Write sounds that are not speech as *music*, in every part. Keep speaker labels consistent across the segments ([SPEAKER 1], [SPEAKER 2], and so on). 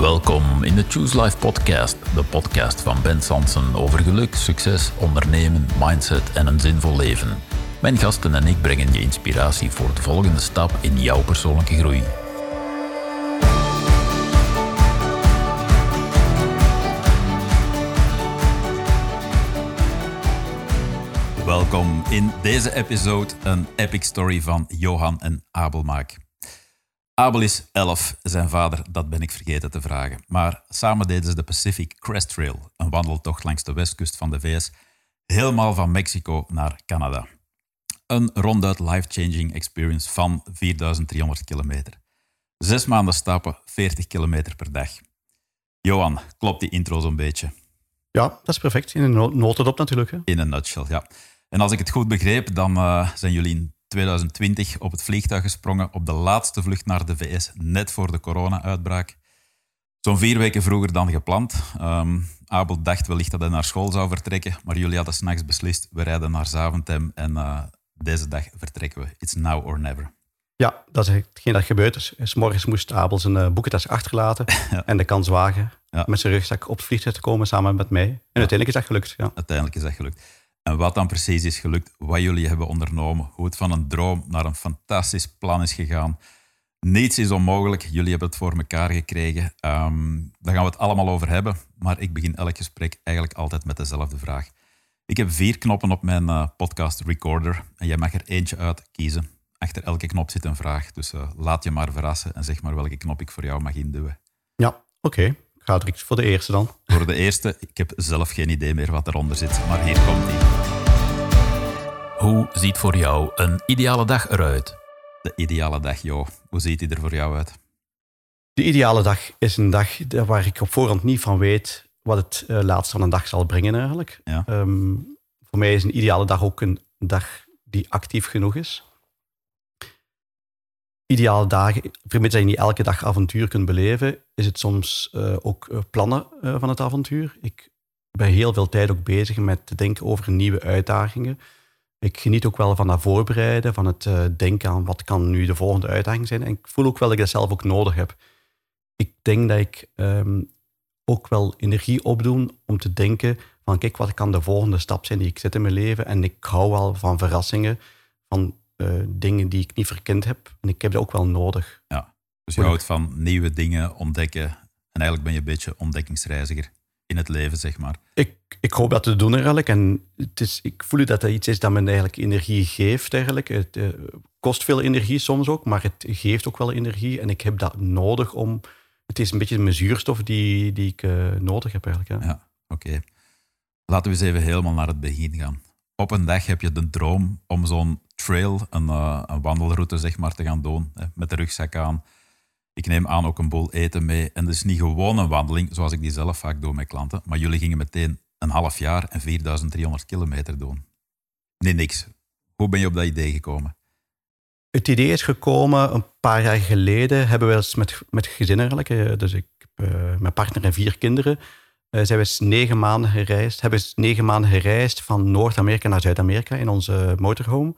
[SPEAKER 1] Welkom in de Choose Life podcast, de podcast van Ben Sansen over geluk, succes, ondernemen, mindset en een zinvol leven. Mijn gasten en ik brengen je inspiratie voor de volgende stap in jouw persoonlijke groei. Welkom in deze episode, een epic story van Johan en Abelmaak. Abel is 11, zijn vader, dat ben ik vergeten te vragen. Maar samen deden ze de Pacific Crest Trail, een wandeltocht langs de westkust van de VS, helemaal van Mexico naar Canada. Een ronduit life-changing experience van 4300 kilometer. Zes maanden stappen, 40 kilometer per dag. Johan, klopt die intro zo'n beetje?
[SPEAKER 2] Ja, dat is perfect. In een notendop natuurlijk. Hè?
[SPEAKER 1] In een nutshell, ja. En als ik het goed begreep, dan uh, zijn jullie in 2020 op het vliegtuig gesprongen op de laatste vlucht naar de VS, net voor de corona-uitbraak. Zo'n vier weken vroeger dan gepland. Um, Abel dacht wellicht dat hij naar school zou vertrekken, maar jullie hadden s'nachts beslist, we rijden naar Zaventem en uh, deze dag vertrekken we. It's now or never.
[SPEAKER 2] Ja, dat is hetgeen dat gebeurd is. S morgens moest Abel zijn uh, boekentas achterlaten *laughs* en de kans wagen ja. met zijn rugzak op het vliegtuig te komen samen met mij. En ja. uiteindelijk is dat gelukt. Ja.
[SPEAKER 1] Uiteindelijk is dat gelukt. En wat dan precies is gelukt, wat jullie hebben ondernomen, hoe het van een droom naar een fantastisch plan is gegaan. Niets is onmogelijk, jullie hebben het voor elkaar gekregen. Um, daar gaan we het allemaal over hebben, maar ik begin elk gesprek eigenlijk altijd met dezelfde vraag. Ik heb vier knoppen op mijn uh, podcast recorder en jij mag er eentje uit kiezen. Achter elke knop zit een vraag, dus uh, laat je maar verrassen en zeg maar welke knop ik voor jou mag induwen.
[SPEAKER 2] Ja, oké. Direct voor de eerste dan.
[SPEAKER 1] Voor de eerste, ik heb zelf geen idee meer wat eronder zit, maar hier komt die. Hoe ziet voor jou een ideale dag eruit? De ideale dag, joh. Hoe ziet die er voor jou uit?
[SPEAKER 2] De ideale dag is een dag waar ik op voorhand niet van weet wat het uh, laatste van een dag zal brengen eigenlijk.
[SPEAKER 1] Ja.
[SPEAKER 2] Um, voor mij is een ideale dag ook een dag die actief genoeg is. Ideale dagen, vermits dat je niet elke dag avontuur kunt beleven, is het soms uh, ook uh, plannen van het avontuur. Ik ben heel veel tijd ook bezig met te denken over nieuwe uitdagingen. Ik geniet ook wel van dat voorbereiden, van het denken aan wat kan nu de volgende uitdaging zijn. En ik voel ook wel dat ik dat zelf ook nodig heb. Ik denk dat ik um, ook wel energie opdoen om te denken van kijk, wat kan de volgende stap zijn die ik zet in mijn leven. En ik hou wel van verrassingen, van dingen die ik niet verkend heb. En ik heb dat ook wel nodig.
[SPEAKER 1] Ja, dus je houdt van nieuwe dingen ontdekken. En eigenlijk ben je een beetje ontdekkingsreiziger in het leven, zeg maar.
[SPEAKER 2] Ik, ik hoop dat te doen eigenlijk. En het is, ik voel dat dat iets is dat me eigenlijk energie geeft eigenlijk. Het uh, kost veel energie soms ook, maar het geeft ook wel energie. En ik heb dat nodig om... Het is een beetje mijn zuurstof die, die ik uh, nodig heb eigenlijk.
[SPEAKER 1] Ja, ja oké. Okay. Laten we eens even helemaal naar het begin gaan. Op een dag heb je de droom om zo'n een, uh, een, wandelroute zeg maar, te gaan doen. Hè, met de rugzak aan ik neem aan ook een bol eten mee. En dus niet gewoon een wandeling, zoals ik die zelf vaak doe met klanten. Maar jullie gingen meteen een half jaar en 4300 kilometer doen. Nee, niks. Hoe ben je op dat idee gekomen?
[SPEAKER 2] Het idee is gekomen een paar jaar geleden. Hebben we eens met, met gezin eigenlijk. Dus ik uh, mijn partner en vier kinderen. Uh, zijn we eens negen maanden gereisd. Hebben we negen maanden gereisd van Noord-Amerika naar Zuid-Amerika in onze motorhome.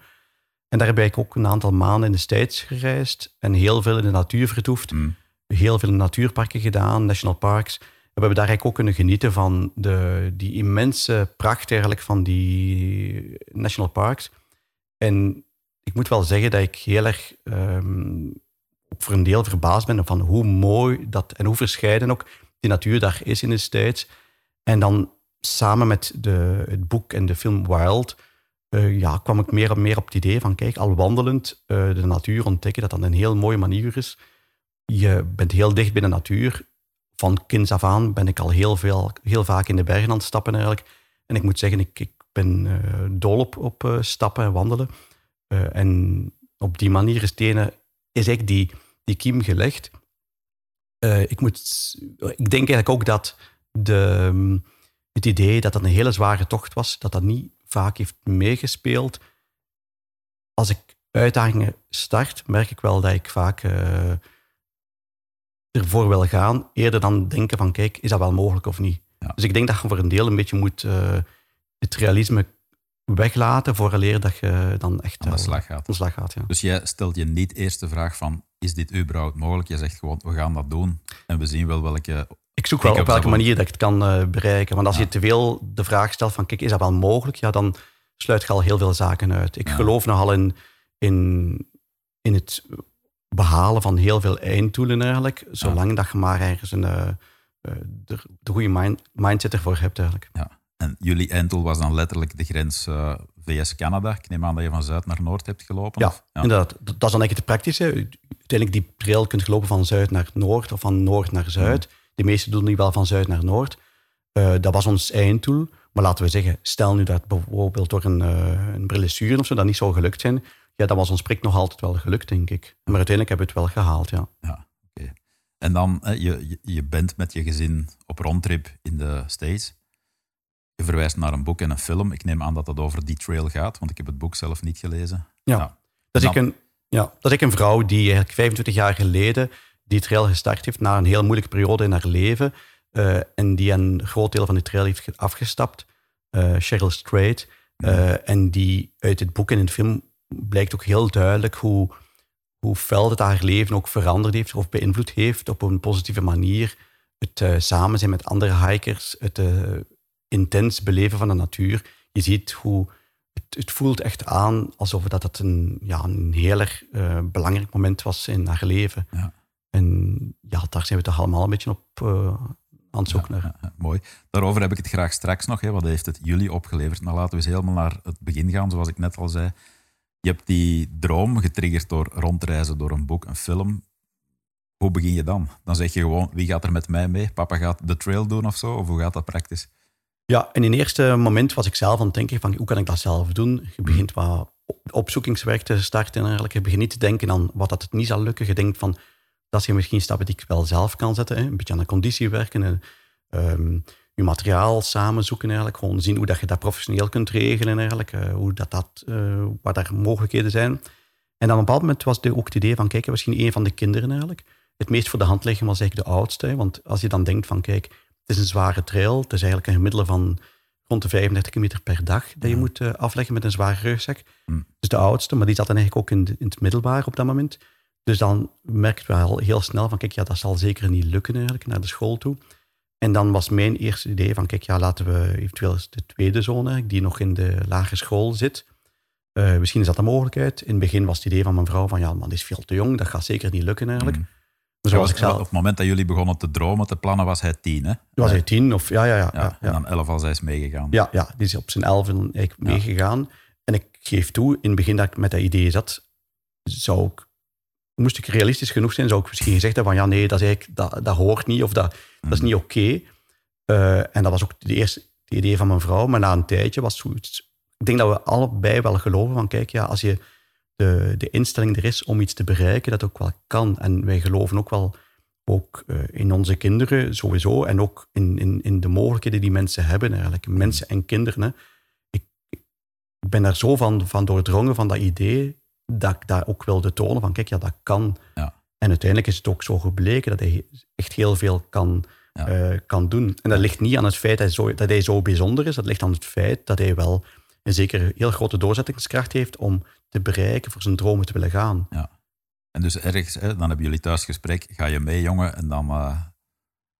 [SPEAKER 2] En daar heb ik ook een aantal maanden in de States gereisd en heel veel in de natuur vertoefd.
[SPEAKER 1] Mm.
[SPEAKER 2] Heel veel natuurparken gedaan, national parks. En we hebben daar eigenlijk ook kunnen genieten van de, die immense pracht eigenlijk van die national parks. En ik moet wel zeggen dat ik heel erg um, voor een deel verbaasd ben van hoe mooi dat en hoe verscheiden ook die natuur daar is in de States. En dan samen met de, het boek en de film Wild uh, ja, kwam ik meer en meer op het idee van, kijk, al wandelend uh, de natuur ontdekken, dat dat een heel mooie manier is. Je bent heel dicht bij de natuur. Van kinds af aan ben ik al heel, veel, heel vaak in de bergen aan het stappen eigenlijk. En ik moet zeggen, ik, ik ben uh, dol op, op stappen en wandelen. en op die manier is, ene, is eigenlijk die, die kiem gelegd. ik, moet, ik denk eigenlijk ook dat de, het idee dat dat een hele zware tocht was, dat dat niet vaak heeft meegespeeld. Als ik uitdagingen start, merk ik wel dat ik vaak uh, ervoor wil gaan, eerder dan denken van kijk, is dat wel mogelijk of niet.
[SPEAKER 1] Ja.
[SPEAKER 2] Dus ik denk dat je voor een deel een beetje moet uh, het realisme weglaten vooraleer dat je dan echt
[SPEAKER 1] aan de slag gaat.
[SPEAKER 2] De slag gaat ja.
[SPEAKER 1] Dus jij stelt je niet eerst de vraag van is dit überhaupt mogelijk? Je zegt gewoon, we gaan dat doen en we zien wel welke...
[SPEAKER 2] Ik zoek wel op welke manier dat ik het kan uh, bereiken. Want als
[SPEAKER 1] Ja.
[SPEAKER 2] je te veel de vraag stelt van, kijk, is dat wel mogelijk? Ja, dan sluit je al heel veel zaken uit. Ik
[SPEAKER 1] Ja.
[SPEAKER 2] geloof nogal in, in, in het behalen van heel veel einddoelen eigenlijk. Zolang dat je maar ergens een, eh, eh, de, de goede mind, mindset ervoor hebt eigenlijk.
[SPEAKER 1] En jullie einddoel was dan letterlijk de grens eh, VS-Canada. Ik neem aan dat je van zuid naar noord hebt gelopen.
[SPEAKER 2] Ja,
[SPEAKER 1] of?
[SPEAKER 2] inderdaad. Dat dat is dan eigenlijk het praktische. Uiteindelijk die trail kunt je lopen van zuid naar noord of van noord naar zuid. De meesten doen die wel van zuid naar noord. Eh, dat was ons einddoel. Maar laten we zeggen, stel nu dat bijvoorbeeld door een, uh, een blessure of zo dat niet zou gelukt zijn. Ja, dan was ons prik nog altijd wel gelukt, denk ik. Maar uiteindelijk hebben we het wel gehaald, ja.
[SPEAKER 1] Ja, oké. En dan, eh, je, je- bent met je gezin op rondtrip in de States. Je verwijst naar een boek en een film. Ik neem aan dat dat over die trail gaat, want ik heb het boek zelf niet gelezen.
[SPEAKER 2] Ja. Dat is,
[SPEAKER 1] Nou.
[SPEAKER 2] ik een, ja, dat ik een vrouw die eigenlijk 25 jaar geleden die trail gestart heeft na een heel moeilijke periode in haar leven. eh, en die een groot deel van die trail heeft ge- afgestapt. eh Cheryl Strait. eh, en die uit het boek en in de film blijkt ook heel duidelijk hoe, hoe fel dat haar leven ook veranderd heeft of beïnvloed heeft op een positieve manier. Het samen zijn met andere hikers, het intens beleven van de natuur. Je ziet hoe het, het voelt echt aan alsof dat het een, ja, een heel erg belangrijk moment was in haar leven.
[SPEAKER 1] Ja.
[SPEAKER 2] En ja, daar zijn we toch allemaal een beetje op eh, aan het zoeken naar.
[SPEAKER 1] Ja, ja, mooi. Daarover heb ik het graag straks nog. Hè. Wat heeft het jullie opgeleverd? Nou, laten we eens helemaal naar het begin gaan, zoals ik net al zei. Je hebt die droom getriggerd door rondreizen, door een boek, een film. Hoe begin je dan? Dan zeg je gewoon, wie gaat er met mij mee? Papa gaat de trail doen of zo? Of hoe gaat dat praktisch?
[SPEAKER 2] Ja, en in het eerste moment was ik zelf aan het denken van hoe kan ik dat zelf doen? Je begint wat op- opzoekingswerk te starten en eigenlijk. Je begint niet te denken aan wat dat het niet zal lukken. Je denkt van, dat zijn misschien stappen die ik wel zelf kan zetten. Hè? Een beetje aan de conditie werken en ehm, je materiaal samenzoeken eigenlijk. Gewoon zien hoe dat je dat professioneel kunt regelen eigenlijk. eh, hoe dat, dat, eh, wat daar mogelijkheden zijn. En dan op een bepaald moment was de, ook het idee van, kijk, misschien een van de kinderen eigenlijk. Het meest voor de hand liggen was eigenlijk de oudste. hè. Want als je dan denkt van, kijk, het is een zware trail. Het is eigenlijk een gemiddelde van rond de 35 kilometer per dag dat je
[SPEAKER 1] Ja.
[SPEAKER 2] moet eh, afleggen met een zware rugzak.
[SPEAKER 1] Hm.
[SPEAKER 2] Dus de oudste, maar die zat dan eigenlijk ook in, de- in het middelbaar op dat moment. Dus dan merkten we al heel snel van, kijk, ja, dat zal zeker niet lukken eigenlijk, naar de school toe. En dan was mijn eerste idee van, kijk, ja, laten we eventueel de tweede zoon, die nog in de lagere school zit. Eh, misschien is dat een mogelijkheid. In het begin was het idee van mijn vrouw van, ja, man, die is veel te jong, dat gaat zeker niet lukken eigenlijk.
[SPEAKER 1] Mm.
[SPEAKER 2] Zoals ik
[SPEAKER 1] Op het moment dat jullie begonnen te dromen, te plannen, was hij tien, hè?
[SPEAKER 2] was hij tien of, ja, ja, ja.
[SPEAKER 1] Ja,
[SPEAKER 2] ja.
[SPEAKER 1] En dan elf als hij is meegegaan.
[SPEAKER 2] Ja, ja, die is op zijn elfde eigenlijk
[SPEAKER 1] Ja.
[SPEAKER 2] meegegaan. En ik geef toe, in het begin dat ik met dat idee zat, zou ik, moest ik realistisch genoeg zijn, zou ik misschien gezegd hebben van ja, nee, dat, is eigenlijk, dat, dat hoort niet of dat, dat is
[SPEAKER 1] Mhm.
[SPEAKER 2] niet oké. Eh, en dat was ook de eerste het idee van mijn vrouw. Maar na een tijdje was het zoiets... Ik denk dat we allebei wel geloven van kijk, ja, als je de, de instelling er is om iets te bereiken, dat ook wel kan. En wij geloven ook wel ook eh, in onze kinderen sowieso en ook in, in, in de mogelijkheden die mensen hebben eigenlijk. Mensen en kinderen. Hè. Ik, ik ben daar zo van, van doordrongen van dat idee dat ik daar ook wilde tonen van kijk, ja, dat kan.
[SPEAKER 1] Ja.
[SPEAKER 2] En uiteindelijk is het ook zo gebleken dat hij echt heel veel kan,
[SPEAKER 1] Ja.
[SPEAKER 2] eh, kan doen. En dat ligt niet aan het feit dat hij, zo, dat hij zo bijzonder is, dat ligt aan het feit dat hij wel een zeker heel grote doorzettingskracht heeft om te bereiken, voor zijn dromen te willen gaan.
[SPEAKER 1] En dus ergens, hè, dan hebben jullie thuis gesprek, ga je mee, jongen? En dan... eh,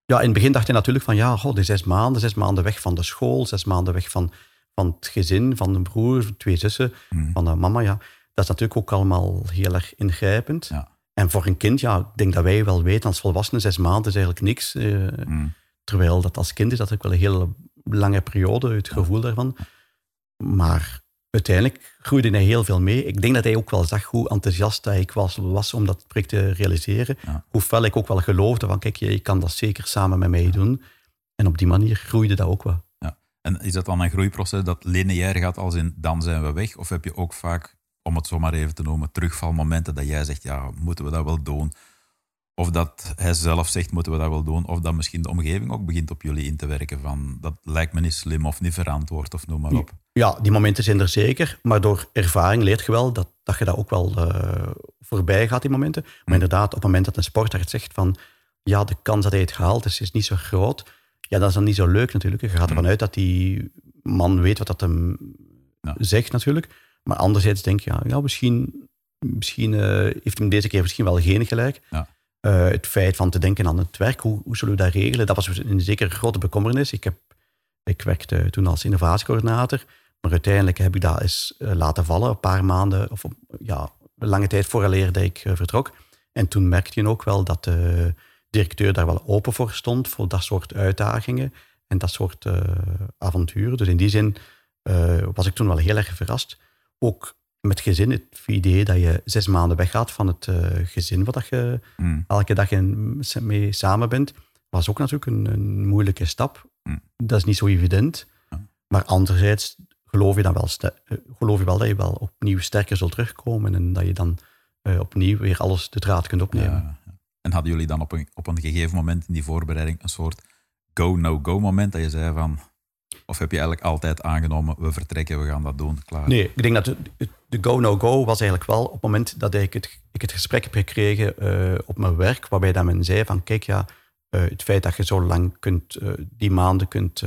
[SPEAKER 2] Ja, in het begin dacht hij natuurlijk van, ja, god, die zes maanden, zes maanden weg van de school, zes maanden weg van, van het gezin, van een broer, twee zussen,
[SPEAKER 1] hm,
[SPEAKER 2] van de mama, ja. Dat is natuurlijk ook allemaal heel erg ingrijpend.
[SPEAKER 1] Ja.
[SPEAKER 2] En voor een kind, ja, ik denk dat wij wel weten, als volwassene, zes maanden is eigenlijk niks. eh,
[SPEAKER 1] hm.
[SPEAKER 2] terwijl dat als kind is dat ook wel een hele lange periode, het gevoel daarvan. Maar uiteindelijk groeide hij heel veel mee. Ik denk dat hij ook wel zag hoe enthousiast ik was, was om dat project te realiseren.
[SPEAKER 1] Ja.
[SPEAKER 2] Hoe fel ik ook wel geloofde van, kijk, je kan dat zeker samen met mij doen. En op die manier groeide dat ook wel.
[SPEAKER 1] En is dat dan een groeiproces dat lineair gaat als in dan zijn we weg? Of heb je ook vaak, om het zo maar even te noemen, terugvalmomenten dat jij zegt, ja, moeten we dat wel doen? Of dat hij zelf zegt, moeten we dat wel doen? Of dat misschien de omgeving ook begint op jullie in te werken van, dat lijkt me niet slim of niet verantwoord of noem maar op.
[SPEAKER 2] Ja, die momenten zijn er zeker. Maar door ervaring leert je wel dat, dat je dat ook wel eh, voorbij gaat, die momenten. Maar inderdaad, op het moment dat een sportarts zegt van... Ja, de kans dat hij het gehaald is, is niet zo groot. Ja, dat is dan niet zo leuk natuurlijk. Je gaat ervan uit dat die man weet wat dat hem
[SPEAKER 1] Ja.
[SPEAKER 2] zegt natuurlijk. Maar anderzijds denk je, ja, ja, misschien misschien uh, heeft hem deze keer misschien wel geen gelijk.
[SPEAKER 1] Ja.
[SPEAKER 2] Uh, het feit van te denken aan het werk, hoe, hoe zullen we dat regelen? Dat was dus een zeker grote bekommernis. Ik, heb, ik werkte toen als innovatiecoördinator, maar uiteindelijk heb ik dat eens uh, laten vallen, een paar maanden, of ja, lange tijd vooraleer dat ik vertrok. En toen merkte je ook wel dat de directeur daar wel open voor stond, voor dat soort uitdagingen en dat soort avonturen. Dus in die zin was ik toen wel heel erg verrast. Ook met gezin, het idee dat je zes maanden weggaat van het uh, gezin wat je
[SPEAKER 1] mm.
[SPEAKER 2] elke dag in, mee samen bent, was ook natuurlijk een, een moeilijke stap.
[SPEAKER 1] Mm.
[SPEAKER 2] Dat is niet zo evident. Maar anderzijds geloof je, dan wel uh, geloof je wel dat je wel opnieuw sterker zult terugkomen en dat je dan uh, opnieuw weer alles de draad kunt opnemen.
[SPEAKER 1] Ja. En hadden jullie dan op een, op een gegeven moment in die voorbereiding een soort go-no-go moment dat je zei van of heb je eigenlijk altijd aangenomen, we vertrekken, we gaan dat doen, klaar?
[SPEAKER 2] Nee, ik denk dat de, de go-no-go was eigenlijk wel op het moment dat ik het, ik het gesprek heb gekregen uh, op mijn werk, waarbij dat men zei van, kijk ja, uh, het feit dat je zo lang kunt, uh, die maanden kunt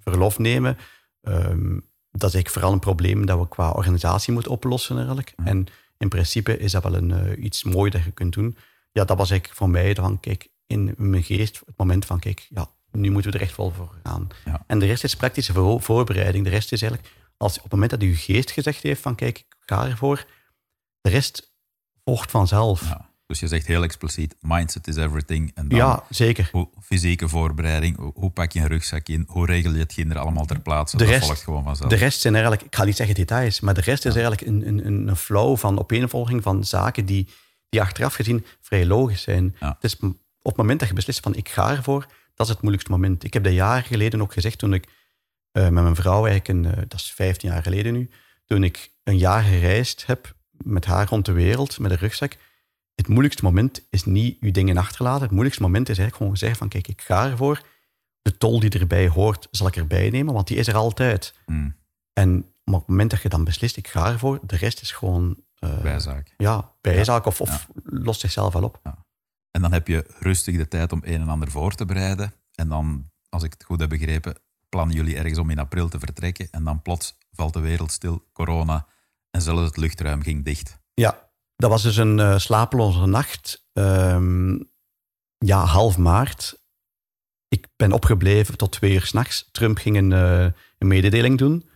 [SPEAKER 2] verlof nemen, um, dat is eigenlijk vooral een probleem dat we qua organisatie moeten oplossen eigenlijk.
[SPEAKER 1] Mhm.
[SPEAKER 2] En in principe is dat wel een, iets moois dat je kunt doen. Ja, dat was eigenlijk voor mij van, kijk, in mijn geest, het moment van, kijk, ja, nu moeten we er echt wel voor gaan.
[SPEAKER 1] Ja.
[SPEAKER 2] En de rest is praktische voor, voorbereiding. De rest is eigenlijk, als op het moment dat je geest gezegd heeft van kijk, ik ga ervoor, de rest volgt vanzelf.
[SPEAKER 1] Ja. Dus je zegt heel expliciet, mindset is everything. En dan
[SPEAKER 2] Ja, zeker.
[SPEAKER 1] hoe, fysieke voorbereiding, hoe, hoe pak je een rugzak in, hoe regel je het kinderen allemaal ter plaatse,
[SPEAKER 2] De
[SPEAKER 1] dat
[SPEAKER 2] rest-
[SPEAKER 1] volgt gewoon vanzelf.
[SPEAKER 2] De rest zijn eigenlijk, ik ga niet zeggen details, maar de rest is eigenlijk een, een, een flow van opeenvolging van zaken die, die achteraf gezien vrij logisch zijn.
[SPEAKER 1] Ja.
[SPEAKER 2] Het is op het moment dat je beslist van ik ga ervoor, dat is het moeilijkste moment. Ik heb dat jaren geleden ook gezegd toen ik eh, met mijn vrouw eigenlijk, een, eh, dat is 15 jaar geleden nu, toen ik een jaar gereisd heb met haar rond de wereld met een rugzak. Het moeilijkste moment is niet je dingen achterlaten. Het moeilijkste moment is eigenlijk gewoon zeggen van kijk, ik ga ervoor. De tol die erbij hoort, zal ik erbij nemen, want die is er altijd.
[SPEAKER 1] Hmm,
[SPEAKER 2] En maar op het moment dat je dan beslist, ik ga ervoor, de rest is gewoon eh,
[SPEAKER 1] bijzaak.
[SPEAKER 2] ja, bijzaak of, of lost zichzelf wel op.
[SPEAKER 1] En dan heb je rustig de tijd om een en ander voor te bereiden. En dan, als ik het goed heb begrepen, plannen jullie ergens om in april te vertrekken. En dan plots valt de wereld stil, corona. En zelfs het luchtruim ging dicht.
[SPEAKER 2] Ja, dat was dus een eh, slapeloze nacht. Ehm, ja, half maart. Ik ben opgebleven tot twee uur s'nachts. Trump ging een, eh, een mededeling doen.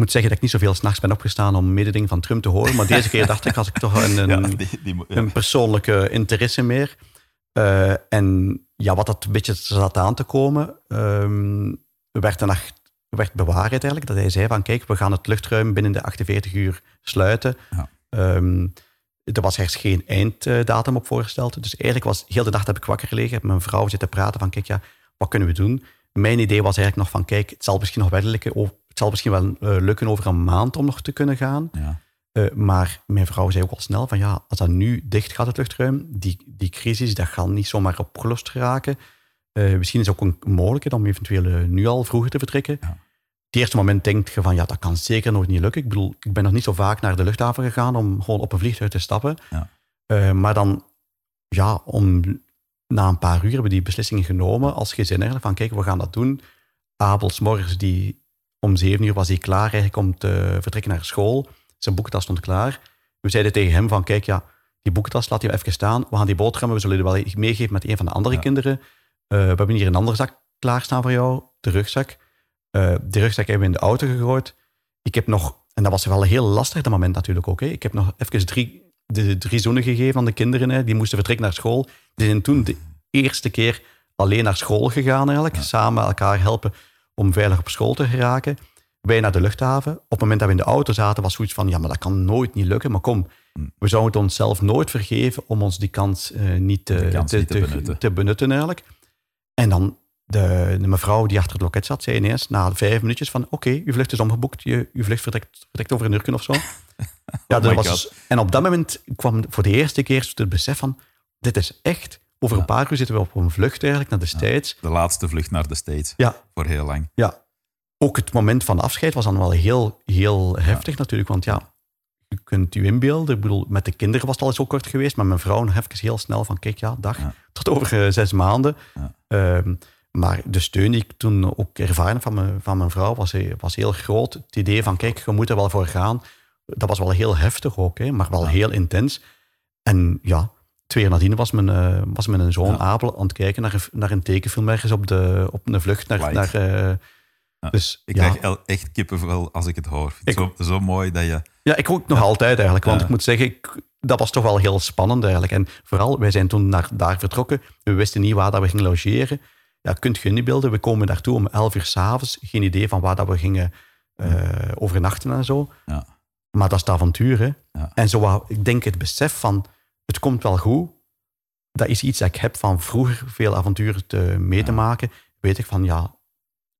[SPEAKER 2] Moet zeggen dat ik niet zoveel s'nachts ben opgestaan om een mededeling van Trump te horen. Maar deze keer dacht ik, als ik toch een, *laughs* een,
[SPEAKER 1] die, die, mo- ja.
[SPEAKER 2] een persoonlijke interesse meer. Eh, en ja, wat dat een beetje zat aan te komen, ehm, werd nacht werd bewaard eigenlijk. Dat hij zei van, kijk, we gaan het luchtruim binnen de 48 uur sluiten.
[SPEAKER 1] Ja.
[SPEAKER 2] Ehm, er was ergens geen einddatum op voorgesteld. Dus eigenlijk was heel de nacht heb ik wakker gelegen, heb met mijn vrouw zitten praten van, kijk, ja, wat kunnen we doen? Mijn idee was eigenlijk nog van, kijk, het zal misschien nog wel zal misschien wel eh, lukken over een maand om nog te kunnen gaan.
[SPEAKER 1] Ja.
[SPEAKER 2] Eh, maar mijn vrouw zei ook al snel van ja, als dat nu dicht gaat, het luchtruim, die, die crisis, dat gaat niet zomaar opgelost geraken. Eh, misschien is het ook een mogelijkheid om eventueel nu al vroeger te vertrekken.
[SPEAKER 1] Ja.
[SPEAKER 2] Het eerste moment denk je van ja, dat kan zeker nog niet lukken. Ik bedoel, ik ben nog niet zo vaak naar de luchthaven gegaan om gewoon op een vliegtuig te stappen.
[SPEAKER 1] Ja.
[SPEAKER 2] Maar dan, ja, om, na een paar uur hebben we die beslissingen genomen als gezin eigenlijk van kijk, we gaan dat doen. Abel, 's morgens die, om zeven uur was hij klaar eigenlijk om te vertrekken naar school. Zijn boekentas stond klaar. We zeiden tegen hem van, kijk, ja, die boekentas laat je even staan. We gaan die boterhammen, we zullen je wel meegeven met een van de andere
[SPEAKER 1] Ja.
[SPEAKER 2] kinderen. Eh, we hebben hier een andere zak klaarstaan voor jou, de rugzak. Eh de rugzak hebben we in de auto gegooid. Ik heb nog, en dat was wel heel lastig dat moment natuurlijk ook, hè. ik heb nog even drie, de drie zoenen gegeven aan de kinderen. Hè. Die moesten vertrekken naar school. Die zijn toen de eerste keer alleen naar school gegaan eigenlijk.
[SPEAKER 1] Ja.
[SPEAKER 2] Samen elkaar helpen om veilig op school te geraken wij naar de luchthaven. Op het moment dat we in de auto zaten, was zoiets van: ja, maar dat kan nooit niet lukken. Maar kom,
[SPEAKER 1] Hm.
[SPEAKER 2] we zouden het onszelf nooit vergeven om ons die kans eh, niet, te,
[SPEAKER 1] kans
[SPEAKER 2] te,
[SPEAKER 1] niet te
[SPEAKER 2] te-
[SPEAKER 1] benutten.
[SPEAKER 2] te benutten eigenlijk. En dan de, de mevrouw die achter het loket zat, zei ineens na vijf minuutjes van: oké, uw vlucht is omgeboekt, je, uw vlucht vertrekt, vertrekt over een uur of zo. *laughs* ja, dat
[SPEAKER 1] Oh my
[SPEAKER 2] was dus- en op dat moment kwam voor de eerste keer het besef van: dit is echt. Over een paar uur zitten we op een vlucht eigenlijk naar de States.
[SPEAKER 1] De laatste vlucht naar de States.
[SPEAKER 2] Ja,
[SPEAKER 1] Voor heel lang.
[SPEAKER 2] ja. Ook het moment van afscheid was dan wel heel, heel heftig natuurlijk. Want ja, je kunt je inbeelden. Ik bedoel, met de kinderen was het al zo kort geweest. Maar mijn vrouw nog even heel snel van, kijk ja, dag. Tot over eh, zes maanden. Ehm, maar de steun die ik toen ook ervaren van mijn, van mijn vrouw was, eh, was heel groot. Het idee van, kijk, je moet er wel voor gaan. dat was wel heel heftig ook, hè, maar wel heel intens. En ja, twee jaar nadien was mijn, uh, was mijn zoon Abel aan het kijken naar, naar een tekenfilm ergens op, de, op een vlucht naar... naar uh,
[SPEAKER 1] dus, ik krijg echt kippenvel als ik het hoor. Ik, zo, zo mooi dat je...
[SPEAKER 2] Ja, ik ook nog altijd eigenlijk. Want ik moet zeggen, ik, dat was toch wel heel spannend eigenlijk. En vooral, wij zijn toen naar daar vertrokken. We wisten niet waar dat we gingen logeren. Ja, kunt je niet beelden. We komen daartoe om 11 uur s'avonds. Geen idee van waar dat we gingen uh, overnachten en zo. Ja. Maar dat is het avontuur. Hè? En zo, ik denk het besef van, het komt wel goed. Dat is iets dat ik heb van vroeger veel avonturen te, mee te maken. Weet ik van, ja,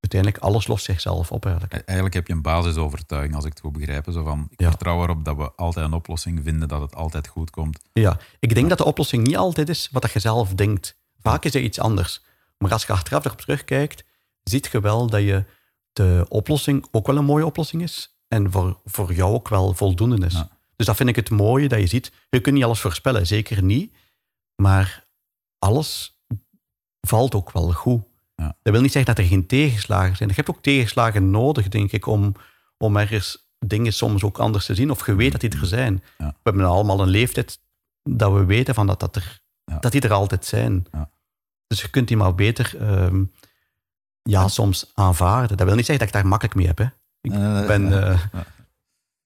[SPEAKER 2] uiteindelijk alles lost zichzelf op eigenlijk. E-,
[SPEAKER 1] eigenlijk heb je een basisovertuiging, als ik het goed begrijp. Zo van, ik vertrouw erop dat we altijd een oplossing vinden, dat het altijd goed komt.
[SPEAKER 2] Ja, ik denk dat de oplossing niet altijd is wat je zelf denkt. Vaak is er iets anders. Maar als je achteraf erop terugkijkt, ziet je wel dat je de oplossing ook wel een mooie oplossing is. En voor, voor jou ook wel voldoende is. Dus dat vind ik het mooie dat je ziet. Je kunt niet alles voorspellen, zeker niet. Maar alles valt ook wel goed. Ja. Dat wil niet zeggen dat er geen tegenslagen zijn. Je hebt ook tegenslagen nodig, denk ik, om, om ergens dingen soms ook anders te zien. Of je weet dat die er zijn. We hebben allemaal een leeftijd dat we weten van dat, dat, er, dat die er altijd zijn. Dus je kunt die maar beter ehm, ja, soms aanvaarden. Dat wil niet zeggen dat ik daar makkelijk mee heb. Hè. Ik uh, ben,
[SPEAKER 1] uh,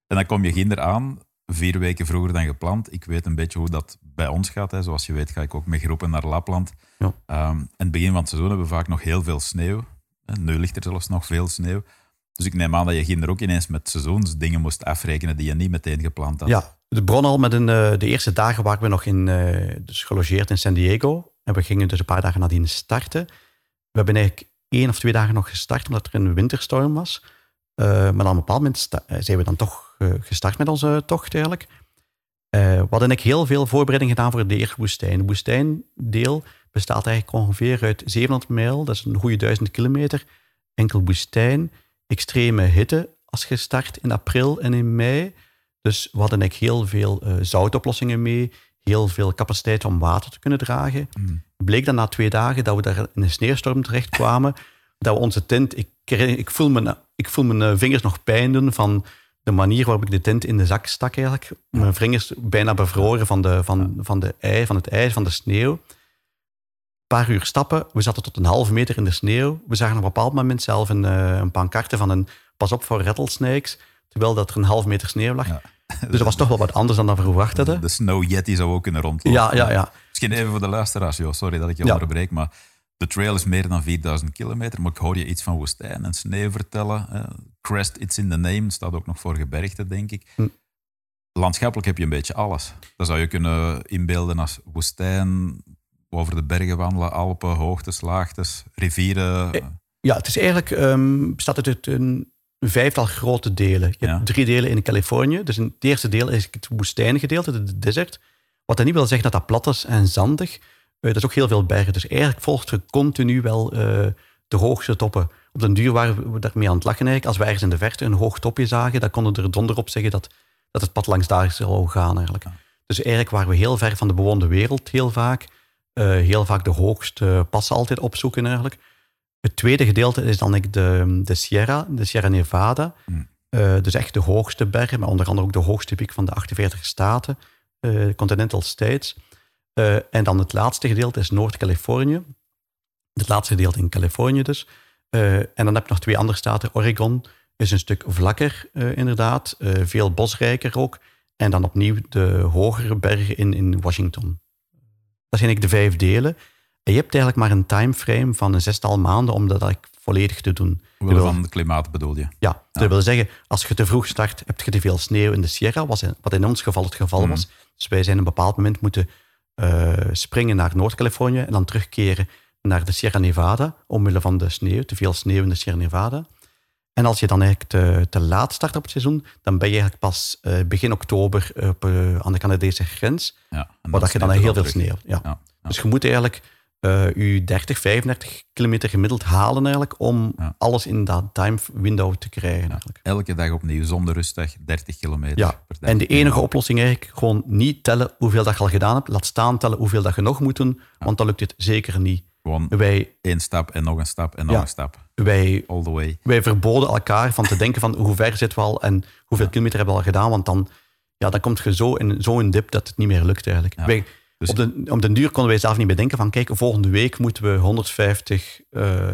[SPEAKER 1] en dan kom je ginder aan, vier weken vroeger dan gepland. Ik weet een beetje hoe dat bij ons gaat. Hè. Zoals je weet ga ik ook met groepen naar Lapland. Ja. Um, in het begin van het seizoen hebben we vaak nog heel veel sneeuw. Nu ligt er zelfs nog veel sneeuw. Dus ik neem aan dat je ginder ook ineens met seizoensdingen moest afrekenen die je niet meteen gepland had.
[SPEAKER 2] Ja, de bron al met een, uh, de eerste dagen waren we nog in, uh, dus gelogeerd in San Diego. En we gingen dus een paar dagen nadien starten. We hebben eigenlijk één of twee dagen nog gestart, omdat er een winterstorm was. Uh, maar op een bepaald moment zijn we dan toch gestart met onze tocht eigenlijk. Uh, we hadden ik heel veel voorbereiding gedaan voor de eerste woestijn. De woestijndeel bestaat eigenlijk ongeveer uit 700 mijl, dat is een goede 1000 kilometer. Enkel woestijn, extreme hitte als je start in april en in mei. Dus we hadden ik heel veel uh, zoutoplossingen mee, heel veel capaciteit om water te kunnen dragen. Mm. Bleek dan na twee dagen dat we daar in een sneeuwstorm terecht kwamen, dat we onze tent, ik, ik voel mijn, ik voel mijn eh, vingers nog pijn doen van de manier waarop ik de tent in de zak stak eigenlijk. Mijn vingers bijna bevroren van, de, van, van, de ei, van het ijs, van de sneeuw. Een paar uur stappen. We zaten tot een halve meter in de sneeuw. We zagen op een bepaald moment zelf een, uh, een pancarte van een pas op voor rattlesnakes. Terwijl dat er een halve meter sneeuw lag. Dus dat was toch wel wat anders dan we verwacht hadden.
[SPEAKER 1] De snow yeti zou ook kunnen rondlopen.
[SPEAKER 2] Ja, ja, ja.
[SPEAKER 1] Misschien even voor de luisteraars, joh. sorry dat ik je onderbreek, maar de trail is meer dan 4000 kilometer, maar ik hoor je iets van woestijn en sneeuw vertellen. Crest, it's in the name, staat ook nog voor gebergte, denk ik. Hm. Landschappelijk heb je een beetje alles. Dat zou je kunnen inbeelden als woestijn, over de bergen wandelen, Alpen, hoogtes, laagtes, rivieren. Eh,
[SPEAKER 2] ja, het is eigenlijk, um, bestaat uit een vijftal grote delen. Je hebt drie delen in Californië. Dus het eerste deel is het woestijngedeelte, de desert. Wat dat niet wil zeggen dat dat plat is en zandig. Dat is ook heel veel bergen. Dus eigenlijk volgt er continu wel uh, de hoogste toppen. Op den duur waren we daarmee aan het lachen eigenlijk. Als we ergens in de verte een hoog topje zagen, dan konden we er donder op zeggen dat, dat het pad langs daar zou gaan eigenlijk. Dus eigenlijk waren we heel ver van de bewoonde wereld, heel vaak. Uh, heel vaak de hoogste passen altijd opzoeken eigenlijk. Het tweede gedeelte is dan de, de Sierra, de Sierra Nevada. Hmm. Uh, dus echt de hoogste bergen, maar onder andere ook de hoogste piek van de 48 staten, uh, Continental States. Uh, en dan het laatste gedeelte is Noord-Californië. Het laatste gedeelte in Californië dus. Uh, en dan heb je nog twee andere staten. Oregon is een stuk vlakker, uh, inderdaad. veel bosrijker ook. En dan opnieuw de hogere bergen in, in Washington. Dat zijn eigenlijk de vijf delen. En je hebt eigenlijk maar een timeframe van een zestal maanden om dat eigenlijk volledig te doen.
[SPEAKER 1] Hoewel van het klimaat bedoel je?
[SPEAKER 2] Ja, dat wil zeggen, als je te vroeg start, heb je te veel sneeuw in de Sierra, wat in ons geval het geval mhm. was. Dus wij zijn op een bepaald moment moeten springen naar Noord-Californië en dan terugkeren naar de Sierra Nevada, omwille van de sneeuw, te veel sneeuw in de Sierra Nevada. En als je dan eigenlijk te, te laat start op het seizoen, dan ben je eigenlijk pas uh, begin oktober op, uh, aan de Canadese grens, ja, waar je dan heel veel sneeuw. Ja. ja. Dus je moet eigenlijk uh, je 30, 35 kilometer gemiddeld halen eigenlijk om alles in dat time window te krijgen. Eigenlijk.
[SPEAKER 1] Elke dag opnieuw, zonder rustdag, 30 kilometer
[SPEAKER 2] ja. per dag. En de enige oplossing eigenlijk, gewoon niet tellen hoeveel dat je al gedaan hebt. Laat staan tellen hoeveel dat je nog moet doen, want dan lukt het zeker niet.
[SPEAKER 1] Gewoon
[SPEAKER 2] Wij,
[SPEAKER 1] één stap en nog een stap en nog een stap.
[SPEAKER 2] wij,
[SPEAKER 1] All the way.
[SPEAKER 2] wij verboden elkaar van te denken van *laughs* hoe ver zitten we al en hoeveel kilometer hebben we al gedaan. Want dan, ja, dan komt je zo in zo'n dip dat het niet meer lukt eigenlijk. Wij,
[SPEAKER 1] Dus-
[SPEAKER 2] op, de, op den duur konden wij zelf niet bedenken van kijk, volgende week moeten we 150, eh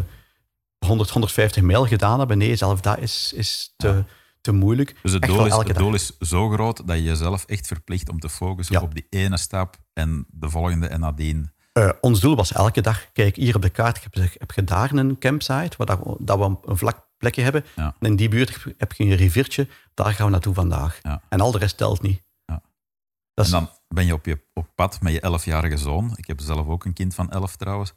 [SPEAKER 2] 100, 150 mijl gedaan hebben. Nee, zelf dat is, is te,
[SPEAKER 1] Ja.
[SPEAKER 2] te moeilijk.
[SPEAKER 1] Dus het doel, is, het doel is zo groot dat je jezelf echt verplicht om te focussen
[SPEAKER 2] Ja.
[SPEAKER 1] op die ene stap en de volgende en nadien.
[SPEAKER 2] Eh, ons doel was elke dag, kijk, hier op de kaart heb je, heb je daar een campsite, waar dat, dat we een vlak plekje hebben.
[SPEAKER 1] Ja.
[SPEAKER 2] En in die buurt heb je een riviertje, daar gaan we naartoe vandaag. En al de rest telt niet.
[SPEAKER 1] Ja.
[SPEAKER 2] Dat is,
[SPEAKER 1] En dan ben je op, je op pad met je elfjarige zoon. Ik heb zelf ook een kind van elf trouwens.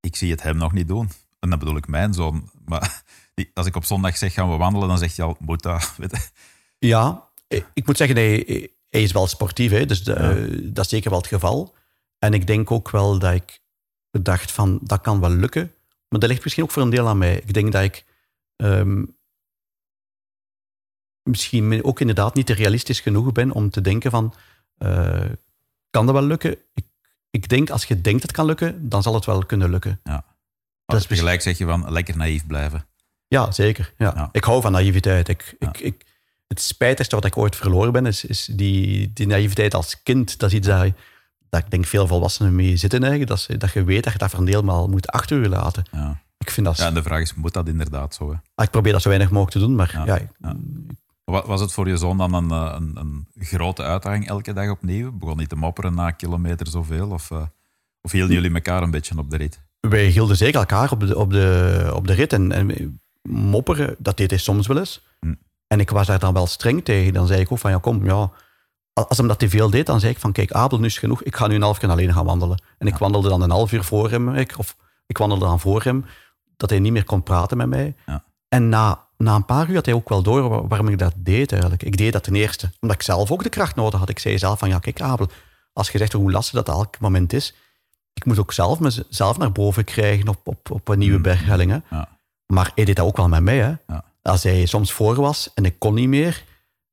[SPEAKER 1] Ik zie het hem nog niet doen. En dan bedoel ik mijn zoon. Maar *laughs* die, als ik op zondag zeg gaan we wandelen, dan zegt hij al, moet dat. *laughs*
[SPEAKER 2] Ja, ik ik moet zeggen, hij, hij is wel sportief, hè, dus de,
[SPEAKER 1] Ja.
[SPEAKER 2] eh, dat is zeker wel het geval. En ik denk ook wel dat ik dacht van, dat kan wel lukken. Maar dat ligt misschien ook voor een deel aan mij. Ik denk dat ik ehm, misschien ook inderdaad niet realistisch genoeg ben om te denken van, eh, kan dat wel lukken? Ik, ik denk, als je denkt het kan lukken, dan zal het wel kunnen lukken.
[SPEAKER 1] Maar
[SPEAKER 2] Dat is
[SPEAKER 1] tegelijk zeg je van, lekker naïef blijven.
[SPEAKER 2] Ja, zeker. Ja.
[SPEAKER 1] Ja.
[SPEAKER 2] Ik hou van naïviteit. Ik,
[SPEAKER 1] Ja.
[SPEAKER 2] ik, ik, het spijtigste wat ik ooit verloren ben, is, is die, die naïviteit als kind. Dat is iets daar, dat ik denk veel volwassenen mee zitten eigenlijk. Dat, dat je weet dat je dat voor een deel maar moet achter je laten.
[SPEAKER 1] Ja.
[SPEAKER 2] Ik vind dat...
[SPEAKER 1] ja, en de vraag is, moet dat inderdaad zo? Hè?
[SPEAKER 2] Ah, Ik probeer dat zo weinig mogelijk te doen, maar
[SPEAKER 1] Ja,
[SPEAKER 2] ja, ik-
[SPEAKER 1] ja. Was het voor je zoon dan een, eh, een, een grote uitdaging elke dag opnieuw? Begon niet te mopperen na kilometer zoveel? Of, eh, of hielden jullie elkaar een beetje op de rit?
[SPEAKER 2] wij hielden zeker elkaar op de, op de, op de rit. En, en mopperen, dat deed hij soms wel eens.
[SPEAKER 1] Hm.
[SPEAKER 2] En ik was daar dan wel streng tegen. Dan zei ik ook van, ja kom, ja... Als hem dat te veel deed, dan zei ik van, kijk, Abel, nu is genoeg. Ik ga nu een half uur alleen gaan wandelen. En ik
[SPEAKER 1] Ja.
[SPEAKER 2] wandelde dan een half uur voor hem. Ik, of ik wandelde dan voor hem, dat hij niet meer kon praten met mij.
[SPEAKER 1] Ja.
[SPEAKER 2] En na, na een paar uur had hij ook wel door waar- waarom ik dat deed eigenlijk. Ik deed dat ten eerste omdat ik zelf ook de kracht nodig had. Ik zei zelf van, ja kijk Abel, als je zegt hoe lastig dat elk moment is, ik moet ook zelf mezelf naar boven krijgen op, op, op een nieuwe
[SPEAKER 1] Mm.
[SPEAKER 2] berghellingen.
[SPEAKER 1] Ja.
[SPEAKER 2] Maar hij deed dat ook wel met mij. Hè.
[SPEAKER 1] Ja.
[SPEAKER 2] Als hij soms voor was en ik kon niet meer,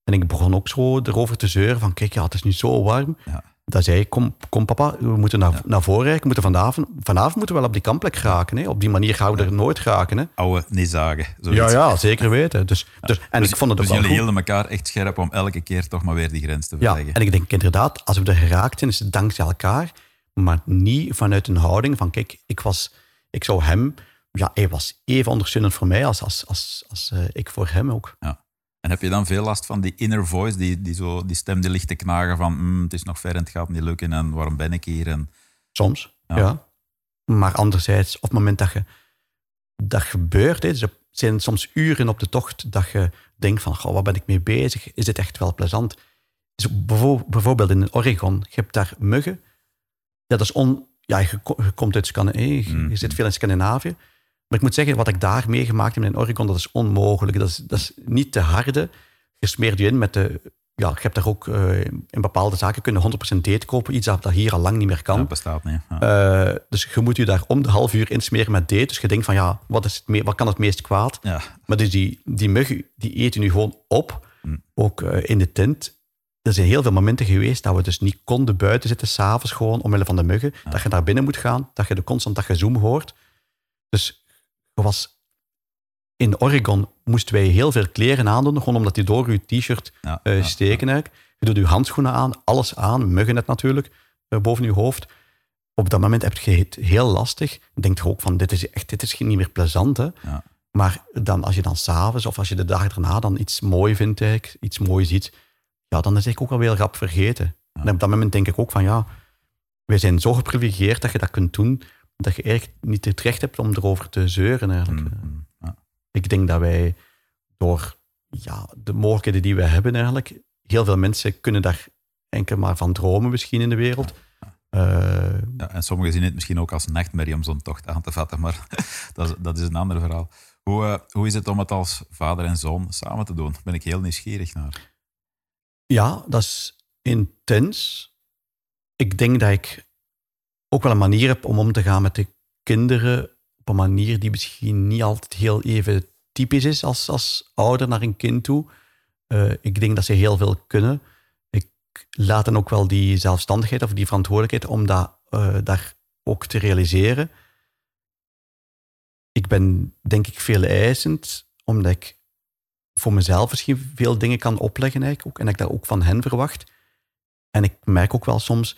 [SPEAKER 2] en ik begon ook zo erover te zeuren van, kijk, ja, het is nu zo warm.
[SPEAKER 1] Ja.
[SPEAKER 2] Dan zei ik, kom, kom papa, we moeten naar,
[SPEAKER 1] Ja.
[SPEAKER 2] naar voren rijden. We moeten vanavond, vanavond moeten we wel op die kampplek geraken. Hè. Op die manier gaan we er nooit geraken. Hè.
[SPEAKER 1] Oude niet zagen.
[SPEAKER 2] Ja, ja, zeker weten. Dus, dus, en
[SPEAKER 1] Dus-
[SPEAKER 2] ik vond het ook
[SPEAKER 1] dus
[SPEAKER 2] wel
[SPEAKER 1] jullie hielden elkaar echt scherp om elke keer toch maar weer die grens te
[SPEAKER 2] Ja,
[SPEAKER 1] verleggen.
[SPEAKER 2] en ik denk inderdaad, als we er geraakt zijn, is het dankzij elkaar. Maar niet vanuit een houding van, kijk, ik was, ik zou hem, ja, hij was even ondersteunend voor mij als, als, als, als eh, ik voor hem ook.
[SPEAKER 1] En heb je dan veel last van die inner voice, die, die, zo, die stem die ligt te knagen van "Mm, het is nog ver en het gaat niet lukken en waarom ben ik hier? En,
[SPEAKER 2] Soms,
[SPEAKER 1] Ja.
[SPEAKER 2] ja. Maar anderzijds, op het moment dat je dat gebeurt, hè, zijn soms uren op de tocht dat je denkt van, goh, waar ben ik mee bezig? Is dit echt wel plezant? Dus bijvo- bijvoorbeeld in Oregon, je hebt daar muggen. Ja, dat is on... Ja, je, ko- je komt uit Scandinavië, je,
[SPEAKER 1] Mhm.
[SPEAKER 2] je zit veel in Scandinavië. Maar ik moet zeggen, wat ik daar meegemaakt heb in Oregon, dat is onmogelijk. Dat is, dat is niet te harde. Je smeert je in met de... Ja, je hebt daar ook eh, in bepaalde zaken kunnen 100% date kopen. Iets dat dat hier al lang niet meer kan.
[SPEAKER 1] dat bestaat niet. Ja.
[SPEAKER 2] Eh, dus je moet je daar om de half uur insmeren met date. Dus je denkt van ja, wat, is het wat kan het meest kwaad?
[SPEAKER 1] ja.
[SPEAKER 2] Maar dus die, die muggen, die eten nu gewoon op.
[SPEAKER 1] Hm.
[SPEAKER 2] Ook eh, in de tent. Er zijn heel veel momenten geweest dat we dus niet konden buiten zitten, s'avonds gewoon, omwille van de muggen. Dat je naar binnen moet gaan, dat je de constant dat gezoom hoort. Dus was... In Oregon moesten wij heel veel kleren aandoen, gewoon omdat die door je t-shirt
[SPEAKER 1] Ja,
[SPEAKER 2] eh,
[SPEAKER 1] ja,
[SPEAKER 2] steken eigenlijk. Je doet je handschoenen aan, alles aan, muggennet natuurlijk, eh, boven je hoofd. Op dat moment heb je het heel lastig. Je denkt je ook van, dit is echt dit is niet meer plezant. Hè?
[SPEAKER 1] Ja.
[SPEAKER 2] Maar dan, als je dan s'avonds of als je de dag erna dan iets mooi vindt, eigenlijk, iets moois ziet, ja, dan is het ook wel weer rap vergeten. En op dat moment denk ik ook van, ja, wij zijn zo geprivilegeerd dat je dat kunt doen, dat je eigenlijk niet het recht hebt om erover te zeuren eigenlijk.
[SPEAKER 1] Mm, mm, ja.
[SPEAKER 2] Ik denk dat wij door ja, de mogelijkheden die we hebben eigenlijk, heel veel mensen kunnen daar enkel maar van dromen misschien in de wereld. Eh,
[SPEAKER 1] Ja, en sommigen zien het misschien ook als nachtmerrie om zo'n tocht aan te vatten, maar *laughs* dat, is, dat is een ander verhaal. Hoe, eh, hoe is het om het als vader en zoon samen te doen? Daar ben ik heel nieuwsgierig naar.
[SPEAKER 2] ja, dat is intens. Ik denk dat ik ook wel een manier heb om om te gaan met de kinderen op een manier die misschien niet altijd heel even typisch is als, als ouder naar een kind toe. Eh, ik denk dat ze heel veel kunnen. Ik laat hen ook wel die zelfstandigheid of die verantwoordelijkheid om dat, eh, daar ook te realiseren. Ik ben denk ik veel eisend, omdat ik voor mezelf misschien veel dingen kan opleggen eigenlijk ook, en ik dat ook van hen verwacht. En ik merk ook wel soms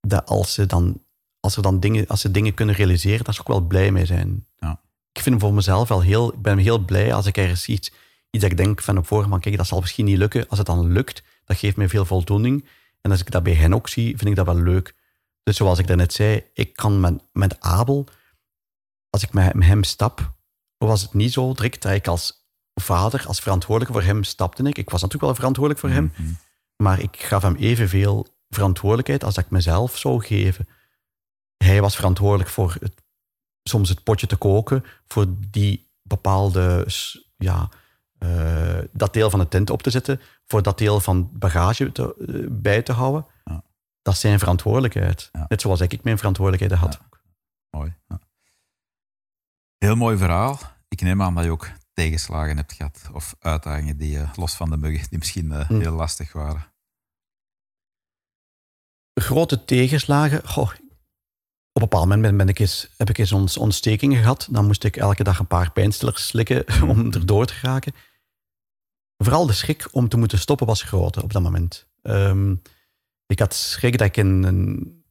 [SPEAKER 2] dat als ze dan, als ze dan dingen, als ze dingen kunnen realiseren, dat ze ook wel blij mee zijn.
[SPEAKER 1] Ja.
[SPEAKER 2] Ik vind voor mezelf wel heel, ik ben heel blij als ik ergens iets, iets dat ik denk van op voorhand, van, kijk, dat zal misschien niet lukken. Als het dan lukt, dat geeft mij veel voldoening. En als ik dat bij hen ook zie, vind ik dat wel leuk. Dus zoals ik daarnet zei, ik kan met, met Abel, als ik met hem stap, was het niet zo direct dat ik als vader, als verantwoordelijke voor hem stapte ik. Ik was natuurlijk wel verantwoordelijk voor hem,
[SPEAKER 1] Mhm.
[SPEAKER 2] maar ik gaf hem evenveel verantwoordelijkheid als dat ik mezelf zou geven. Hij was verantwoordelijk voor het, soms het potje te koken, voor die bepaalde, ja, eh, dat deel van de tent op te zetten, voor dat deel van bagage te, eh, bij te houden.
[SPEAKER 1] Ja.
[SPEAKER 2] Dat is zijn verantwoordelijkheid.
[SPEAKER 1] Ja.
[SPEAKER 2] Net zoals ik mijn verantwoordelijkheden had.
[SPEAKER 1] Mooi. Ja. Heel mooi verhaal. Ik neem aan dat je ook tegenslagen hebt gehad. Of uitdagingen die, eh, los van de muggen, die misschien
[SPEAKER 2] Hm.
[SPEAKER 1] heel lastig waren.
[SPEAKER 2] grote tegenslagen. Goh, op een bepaald moment ben, ik eens, heb ik eens ons, ontstekingen gehad. Dan moest ik elke dag een paar pijnstillers slikken *laughs* om erdoor te geraken. Vooral de schrik om te moeten stoppen was groot op dat moment. Ehm, ik had schrik dat ik een, een,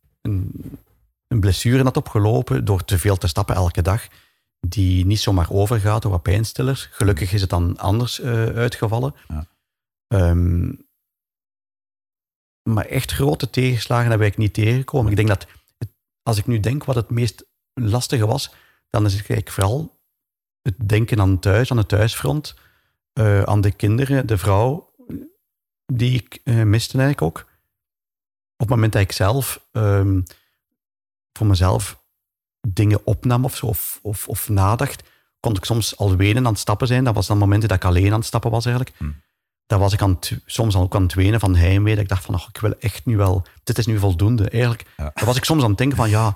[SPEAKER 2] een, blessure had opgelopen door te veel te stappen elke dag. Die niet zomaar overgaat door wat pijnstillers. Gelukkig is het dan anders eh, uitgevallen.
[SPEAKER 1] Ja.
[SPEAKER 2] Ehm, maar echt grote tegenslagen heb ik niet tegengekomen. Ik denk dat, als ik nu denk wat het meest lastige was, dan is het eigenlijk vooral het denken aan thuis, aan het thuisfront, eh, aan de kinderen, de vrouw, die ik eh, miste eigenlijk ook. Op het moment dat ik zelf ehm, voor mezelf dingen opnam of zo, of, of, of nadacht, kon ik soms al wenen aan het stappen zijn. Dat was dan momenten dat ik alleen aan het stappen was eigenlijk.
[SPEAKER 1] Hm.
[SPEAKER 2] Daar was ik aan het, soms ook aan het wenen van heimwee. Dat ik dacht van, oh, ik wil echt nu wel... Dit is nu voldoende. Eigenlijk
[SPEAKER 1] Ja.
[SPEAKER 2] daar was ik soms aan het denken van, ja,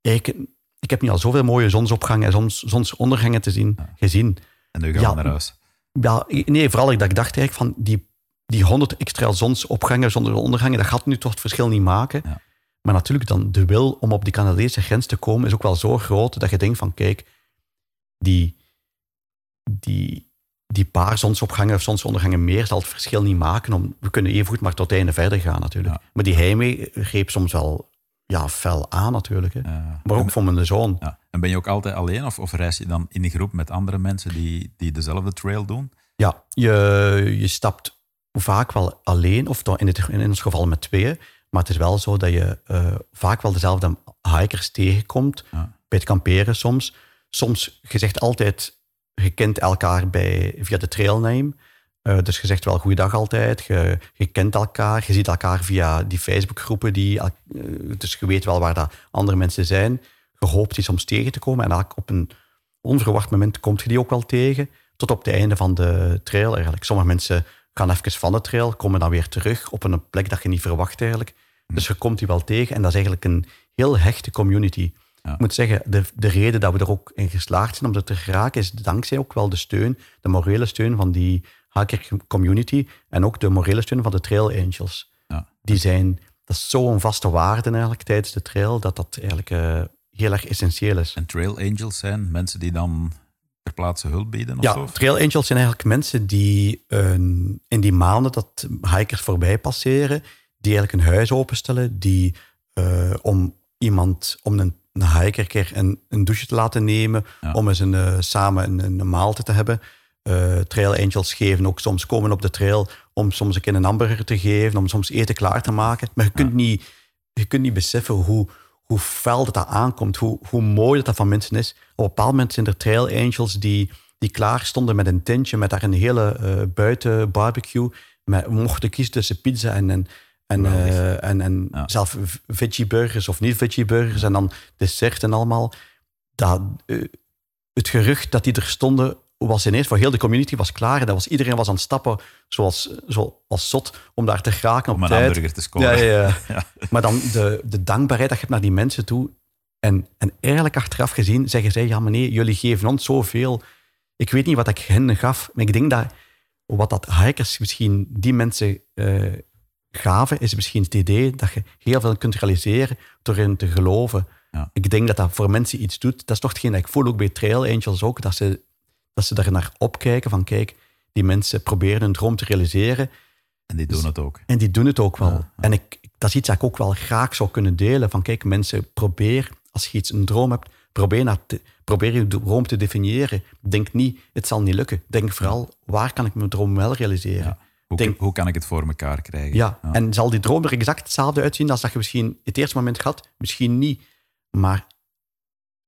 [SPEAKER 2] ik, ik heb nu al zoveel mooie zonsopgangen en zons, zonsondergangen te zien,
[SPEAKER 1] Ja.
[SPEAKER 2] gezien.
[SPEAKER 1] En nu gaan
[SPEAKER 2] Ja.
[SPEAKER 1] we naar huis.
[SPEAKER 2] Ja, nee, vooral dat ik dacht eigenlijk van, die, die 100 extra zonsopgangen, zonsondergangen, dat gaat nu toch het verschil niet maken. Maar natuurlijk dan de wil om op die Canadese grens te komen is ook wel zo groot dat je denkt van, kijk, die, die, die paar zonsopgangen of zonsondergangen meer zal het verschil niet maken. Om, we kunnen even goed maar tot het einde verder gaan natuurlijk.
[SPEAKER 1] Ja.
[SPEAKER 2] Maar die heimwee greep soms wel ja, fel aan natuurlijk. Hè.
[SPEAKER 1] Ja.
[SPEAKER 2] Maar ook voor mijn zoon.
[SPEAKER 1] Ja. En ben je ook altijd alleen of, of reis je dan in een groep met andere mensen die, die dezelfde trail doen?
[SPEAKER 2] Ja, je, je stapt vaak wel alleen, of dan in, in ons geval met tweeën. Maar het is wel zo dat je eh, vaak wel dezelfde hikers tegenkomt. Bij het kamperen soms. Soms, je zegt altijd, je kent elkaar bij, via de trailname. Eh, dus je zegt wel goeiedag altijd. Je, je kent elkaar. Je ziet elkaar via die Facebookgroepen. Die, eh, dus je weet wel waar dat andere mensen zijn. Je hoopt die soms tegen te komen. En op een onverwacht moment komt je die ook wel tegen. Tot op het einde van de trail eigenlijk. Sommige mensen gaan even van de trail, komen dan weer terug op een plek dat je niet verwacht eigenlijk. Dus je komt die wel tegen. En dat is eigenlijk een heel hechte community. Ik moet zeggen, de, de reden dat we er ook in geslaagd zijn om er te geraken, is dankzij ook wel de steun, de morele steun van die hacker community en ook de morele steun van de Trail Angels.
[SPEAKER 1] Ja.
[SPEAKER 2] Die zijn, dat is zo'n vaste waarde eigenlijk tijdens de trail, dat dat eigenlijk eh, heel erg essentieel is.
[SPEAKER 1] En trail angels zijn mensen die dan ter plaatse hulp bieden of
[SPEAKER 2] Ja,
[SPEAKER 1] zo?
[SPEAKER 2] trail angels zijn eigenlijk mensen die in die maanden dat hikers voorbij passeren, die eigenlijk een huis openstellen, die eh, om iemand, om een, een hiker een keer een, een douche te laten nemen,
[SPEAKER 1] Ja.
[SPEAKER 2] om eens een, eh, samen een, een maaltijd te hebben. Eh, trail angels geven ook soms komen op de trail om soms een keer een hamburger te geven, om soms eten klaar te maken. Maar je kunt, niet, je kunt niet beseffen hoe, hoe fel dat, dat aankomt, hoe, hoe mooi dat, dat van mensen is. Op een bepaald moment zijn er trail angels die, die klaar stonden met een tentje, met daar een hele eh, buiten barbecue. Met, mochten kiezen tussen pizza en, en, en, eh, en, en
[SPEAKER 1] Ja.
[SPEAKER 2] zelf veggie burgers of niet veggie burgers en dan dessert en allemaal. Dat, eh, het gerucht dat die er stonden was ineens voor heel de community was klaar. En dat was, iedereen was aan het stappen zoals, zoals zot om daar te geraken op
[SPEAKER 1] Om een
[SPEAKER 2] tijd.
[SPEAKER 1] hamburger te scoren.
[SPEAKER 2] Ja, ja, ja. *laughs*
[SPEAKER 1] Ja.
[SPEAKER 2] Maar dan de, de dankbaarheid dat je hebt naar die mensen toe. En, en eigenlijk achteraf gezien zeggen zij, ja meneer, jullie geven ons zoveel. Ik weet niet wat ik hen gaf, maar ik denk dat wat dat hikers misschien die mensen eh, gave is misschien het idee dat je heel veel kunt realiseren door in te geloven.
[SPEAKER 1] Ja.
[SPEAKER 2] Ik denk dat dat voor mensen iets doet. Dat is toch hetgeen dat ik voel ook bij Trail Angels ook, dat ze, dat ze daar naar opkijken van kijk, die mensen proberen hun droom te realiseren
[SPEAKER 1] En die doen het ook.
[SPEAKER 2] en die doen het ook wel.
[SPEAKER 1] Ja, ja.
[SPEAKER 2] En ik, dat is iets dat ik ook wel graag zou kunnen delen. Van kijk, mensen, probeer, als je iets, een droom hebt, probeer, naar te, probeer je droom te definiëren. Denk niet, het zal niet lukken. Denk vooral, waar kan ik mijn droom wel realiseren?
[SPEAKER 1] Hoe,
[SPEAKER 2] Denk-
[SPEAKER 1] hoe kan ik het voor elkaar krijgen?
[SPEAKER 2] Ja, en zal die droom er exact hetzelfde uitzien als dat je misschien het eerste moment had? Misschien niet. Maar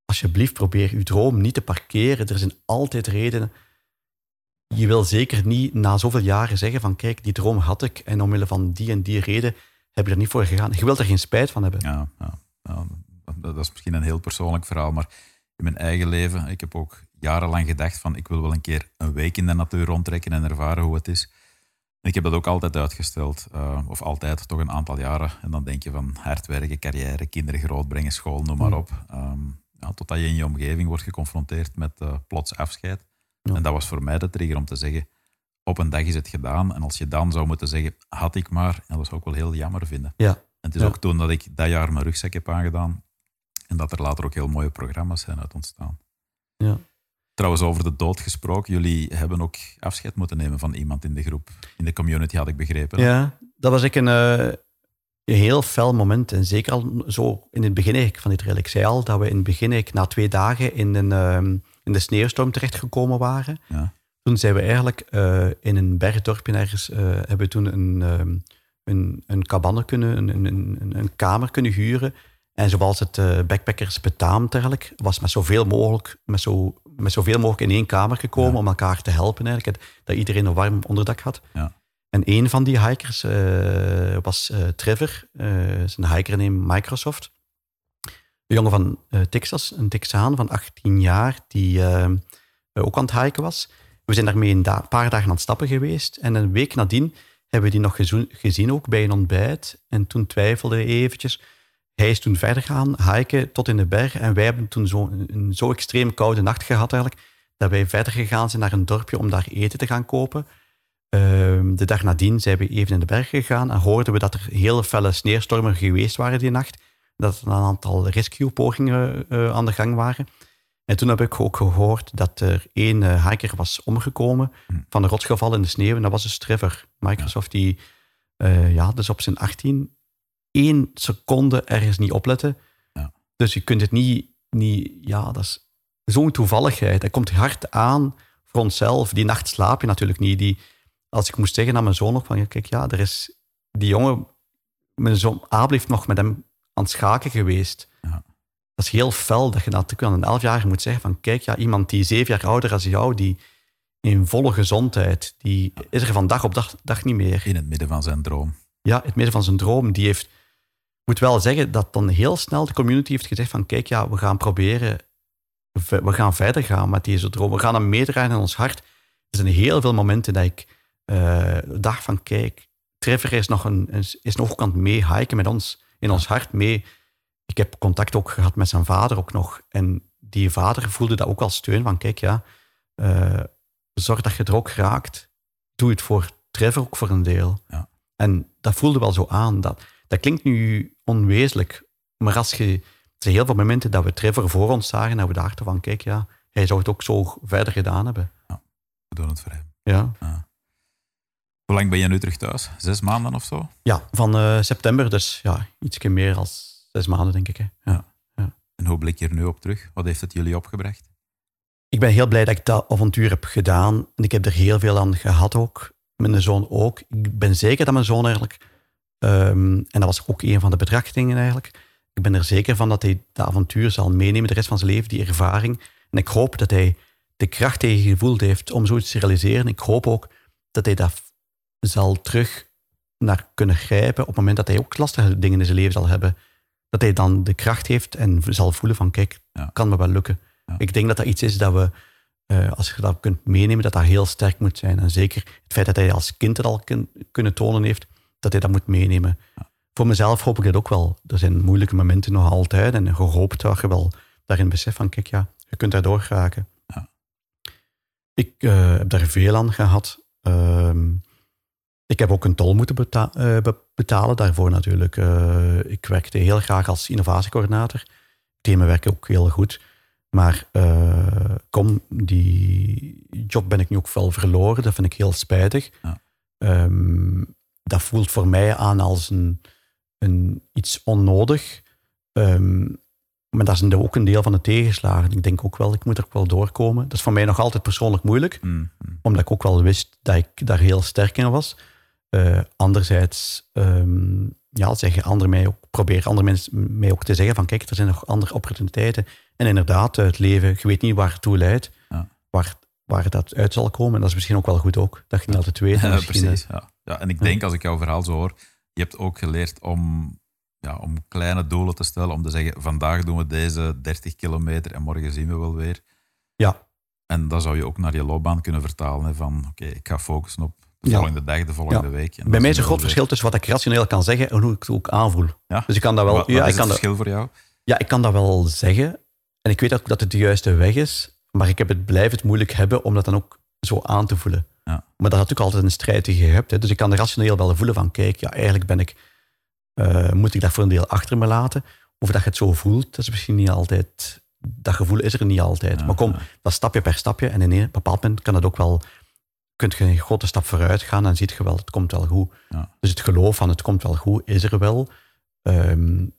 [SPEAKER 2] alsjeblieft, probeer je droom niet te parkeren. Er zijn altijd redenen. Je wil zeker niet na zoveel jaren zeggen van kijk, die droom had ik en omwille van die en die reden heb je er niet voor gegaan. Je wilt er geen spijt van hebben.
[SPEAKER 1] Ja, ja, ja, dat, dat is misschien een heel persoonlijk verhaal, maar in mijn eigen leven, ik heb ook jarenlang gedacht van ik wil wel een keer een week in de natuur rondtrekken en ervaren hoe het is. En ik heb dat ook altijd uitgesteld, eh, of altijd, toch een aantal jaren. En dan denk je van hard werken, carrière, kinderen grootbrengen, school, noem maar
[SPEAKER 2] Mm.
[SPEAKER 1] op. Ehm, ja, totdat je in je omgeving wordt geconfronteerd met eh, plots afscheid.
[SPEAKER 2] Ja.
[SPEAKER 1] En dat was voor mij de trigger om te zeggen, op een dag is het gedaan. En als je dan zou moeten zeggen, had ik maar, ja, dat zou ik wel heel jammer vinden.
[SPEAKER 2] Ja,
[SPEAKER 1] En het is
[SPEAKER 2] Ja.
[SPEAKER 1] ook toen dat ik dat jaar mijn rugzak heb aangedaan. En dat er later ook heel mooie programma's zijn uit ontstaan.
[SPEAKER 2] ja.
[SPEAKER 1] Trouwens, over de dood gesproken. Jullie hebben ook afscheid moeten nemen van iemand in de groep. In de community had ik begrepen.
[SPEAKER 2] ja dat was ik een, eh, een heel fel moment. En zeker al zo in het begin van dit trail. Ik zei al dat we in het begin na twee dagen in, een, ehm, in de sneeuwstorm terechtgekomen waren.
[SPEAKER 1] Ja.
[SPEAKER 2] Toen zijn we eigenlijk eh, in een bergdorpje ergens, eh, hebben we toen een, ehm, een, een cabane kunnen, een, een, een, kamer kunnen huren. En zoals het backpackers betaamt eigenlijk, was met zoveel mogelijk, met zo, met zoveel mogelijk in één kamer gekomen
[SPEAKER 1] Ja.
[SPEAKER 2] om elkaar te helpen eigenlijk. Dat iedereen een warm onderdak had.
[SPEAKER 1] Ja.
[SPEAKER 2] En een van die hikers eh, was eh, Trevor, eh een hiker in Microsoft. Een jongen van Texas, een Texaan van 18 jaar, die ook aan het hiken was. We zijn daarmee een da- paar dagen aan het stappen geweest. En een week nadien hebben we die nog gezien, ook bij een ontbijt. En toen twijfelde hij eventjes. Hij is toen verder gaan hiken tot in de berg. En wij hebben toen zo, een zo extreem koude nacht gehad eigenlijk, dat wij verder gegaan zijn naar een dorpje om daar eten te gaan kopen. Ehm, de dag nadien zijn we even in de berg gegaan en hoorden we dat er heel felle sneeuwstormen geweest waren die nacht. Dat er een aantal rescue-pogingen eh, aan de gang waren. En toen heb ik ook gehoord dat er één eh, hiker was omgekomen
[SPEAKER 1] Hm.
[SPEAKER 2] van een rotsgeval in de sneeuw. En dat was dus Trevor. Microsoft die, eh, ja, dus op zijn 18, één seconde ergens niet opletten.
[SPEAKER 1] Ja.
[SPEAKER 2] Dus je kunt het niet, niet, ja, dat is zo'n toevalligheid. Dat komt hard aan voor onszelf. Die nacht slaap je natuurlijk niet. Die, als ik moest zeggen aan mijn zoon nog van, ja, kijk, ja, er is die jongen, mijn zoon Abel heeft nog met hem aan het schaken geweest.
[SPEAKER 1] Ja.
[SPEAKER 2] Dat is heel fel dat je natuurlijk aan een elfjarige moet zeggen van, kijk, ja, iemand die zeven jaar ouder als jou, die in volle gezondheid, die is er van dag op dag, dag niet meer.
[SPEAKER 1] In het midden van zijn droom.
[SPEAKER 2] Ja, in het midden van zijn droom, die heeft, moet wel zeggen dat dan heel snel de community heeft gezegd van, kijk, ja, we gaan proberen, we gaan verder gaan met deze droom. We gaan hem meedraaien in ons hart. Er zijn heel veel momenten dat ik eh, dacht van, kijk, Trevor is nog, een, is, nog aan het meehiken met ons, in ons hart mee. Ik heb contact ook gehad met zijn vader ook nog. En die vader voelde dat ook als steun van, kijk, ja, eh, zorg dat je er ook raakt. Doe het voor Trevor ook voor een deel.
[SPEAKER 1] Ja.
[SPEAKER 2] En dat voelde wel zo aan. Dat, dat klinkt nu onwezenlijk, maar als je, er zijn heel veel momenten dat we Trevor voor ons zagen en dat we dachten van, kijk, ja, hij zou het ook zo verder gedaan hebben.
[SPEAKER 1] We doen het voor hem.
[SPEAKER 2] Ja,
[SPEAKER 1] Hoe lang ben je nu terug thuis? Zes maanden of zo?
[SPEAKER 2] ja van eh, september, dus ja, ietsje meer dan zes maanden, denk ik. Hè. Ja.
[SPEAKER 1] En hoe blik je er nu op terug? Wat heeft het jullie opgebracht?
[SPEAKER 2] Ik ben heel blij dat ik dat avontuur heb gedaan. En ik heb er heel veel aan gehad ook. Mijn zoon ook. Ik ben zeker dat mijn zoon eigenlijk... ehm, en dat was ook een van de betrachtingen eigenlijk. Ik ben er zeker van dat hij dat avontuur zal meenemen de rest van zijn leven, die ervaring. En ik hoop dat hij de kracht die hij gevoeld heeft om zoiets te realiseren. Ik hoop ook dat hij dat zal terug naar kunnen grijpen op het moment dat hij ook lastige dingen in zijn leven zal hebben. Dat hij dan de kracht heeft en zal voelen van kijk,
[SPEAKER 1] Ja.
[SPEAKER 2] kan me wel lukken.
[SPEAKER 1] Ja.
[SPEAKER 2] Ik denk dat dat iets is dat we, eh, als je dat kunt meenemen, dat dat heel sterk moet zijn. En zeker het feit dat hij als kind het al kun- kunnen tonen heeft, dat hij dat moet meenemen. Voor mezelf hoop ik dat ook wel. Er zijn moeilijke momenten nog altijd en gehoopt dat je wel daarin beseft van kijk, ja, je kunt daardoor geraken.
[SPEAKER 1] Ja.
[SPEAKER 2] Ik eh, heb daar veel aan gehad. Ehm, Ik heb ook een tol moeten beta uh, betalen daarvoor natuurlijk. Uh, ik werkte heel graag als innovatiecoördinator. Thema werken ook heel goed. Maar kom, die job ben ik nu ook wel verloren. Dat vind ik heel spijtig. Ja. Um, dat voelt voor mij aan als een, een iets onnodig. Um, maar dat is ook een deel van de tegenslagen. Ik denk ook wel, ik moet er ook wel doorkomen. Dat is voor mij nog altijd persoonlijk moeilijk. Mm, mm. Omdat ik ook wel wist dat ik daar heel sterk in was. Uh, anderzijds um, ja, zeggen andere mij ook, probeer andere mensen mij ook te zeggen van kijk, er zijn nog andere opportuniteiten. En inderdaad, het leven, je weet niet waar het toe leidt, ja. waar, waar dat uit zal komen. En dat is misschien ook wel goed ook, dat je niet altijd weet.
[SPEAKER 1] Ja, precies. Ja. ja, en ik denk, als ik jouw verhaal zo hoor, je hebt ook geleerd om, ja, om kleine doelen te stellen, om te zeggen, vandaag doen we deze 30 kilometer en morgen zien we wel weer.
[SPEAKER 2] Ja.
[SPEAKER 1] En dat zou je ook naar je loopbaan kunnen vertalen, hè, van oké, ik ga focussen op de volgende dag, de volgende week.
[SPEAKER 2] Bij mij is een groot verschil tussen wat ik rationeel kan zeggen en hoe ik het ook aanvoel.
[SPEAKER 1] Ja?
[SPEAKER 2] Dus ik kan dat wel.
[SPEAKER 1] Wat,
[SPEAKER 2] ja,
[SPEAKER 1] is
[SPEAKER 2] ik kan
[SPEAKER 1] het verschil voor jou?
[SPEAKER 2] Ja, ik kan dat wel zeggen. En ik weet ook dat het de juiste weg is. Maar ik heb het, blijf het moeilijk hebben om dat dan ook zo aan te voelen.
[SPEAKER 1] Ja.
[SPEAKER 2] Maar dat is natuurlijk altijd een strijd die je hebt. Hè. Dus ik kan er rationeel wel voelen van, kijk, ja, eigenlijk ben ik, uh, moet ik dat voor een deel achter me laten. Of dat je het zo voelt, dat is misschien niet altijd, dat gevoel is er niet altijd.
[SPEAKER 1] Ja,
[SPEAKER 2] maar kom,
[SPEAKER 1] ja.
[SPEAKER 2] dat stapje per stapje. En in een bepaald moment kan dat ook wel, kunt je een grote stap vooruit gaan en ziet je wel, het komt wel goed.
[SPEAKER 1] Ja.
[SPEAKER 2] Dus het geloof van het komt wel goed is er wel. Um,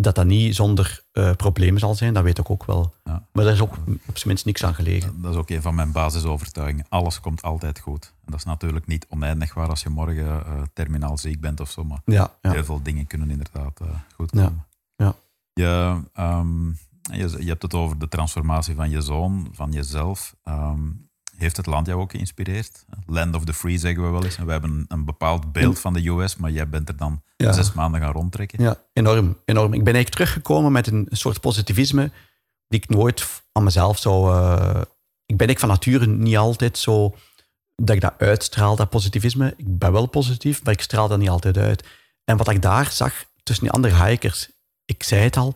[SPEAKER 2] dat dat niet zonder uh, problemen zal zijn, dat weet ik ook wel.
[SPEAKER 1] Ja.
[SPEAKER 2] Maar daar is ook op zijn minst niks aan gelegen.
[SPEAKER 1] Dat is ook een van mijn basisovertuigingen. Alles komt altijd goed. En dat is natuurlijk niet oneindig waar als je morgen uh, terminaal ziek bent of zo. Maar
[SPEAKER 2] ja, ja.
[SPEAKER 1] heel veel dingen kunnen inderdaad uh, goed komen.
[SPEAKER 2] Ja.
[SPEAKER 1] Je, um, je, je, hebt het over de transformatie van je zoon, van jezelf. Um, heeft het land jou ook geïnspireerd? Land of the free zeggen we wel eens. En we hebben een bepaald beeld van de US, maar jij bent er dan ja. zes maanden gaan rondtrekken.
[SPEAKER 2] Ja, enorm, enorm. Ik ben eigenlijk teruggekomen met een soort positivisme die ik nooit aan mezelf zou... Uh, ik ben ik van nature niet altijd zo dat ik dat uitstraal, dat positivisme. Ik ben wel positief, maar ik straal dat niet altijd uit. En wat ik daar zag tussen die andere hikers, ik zei het al,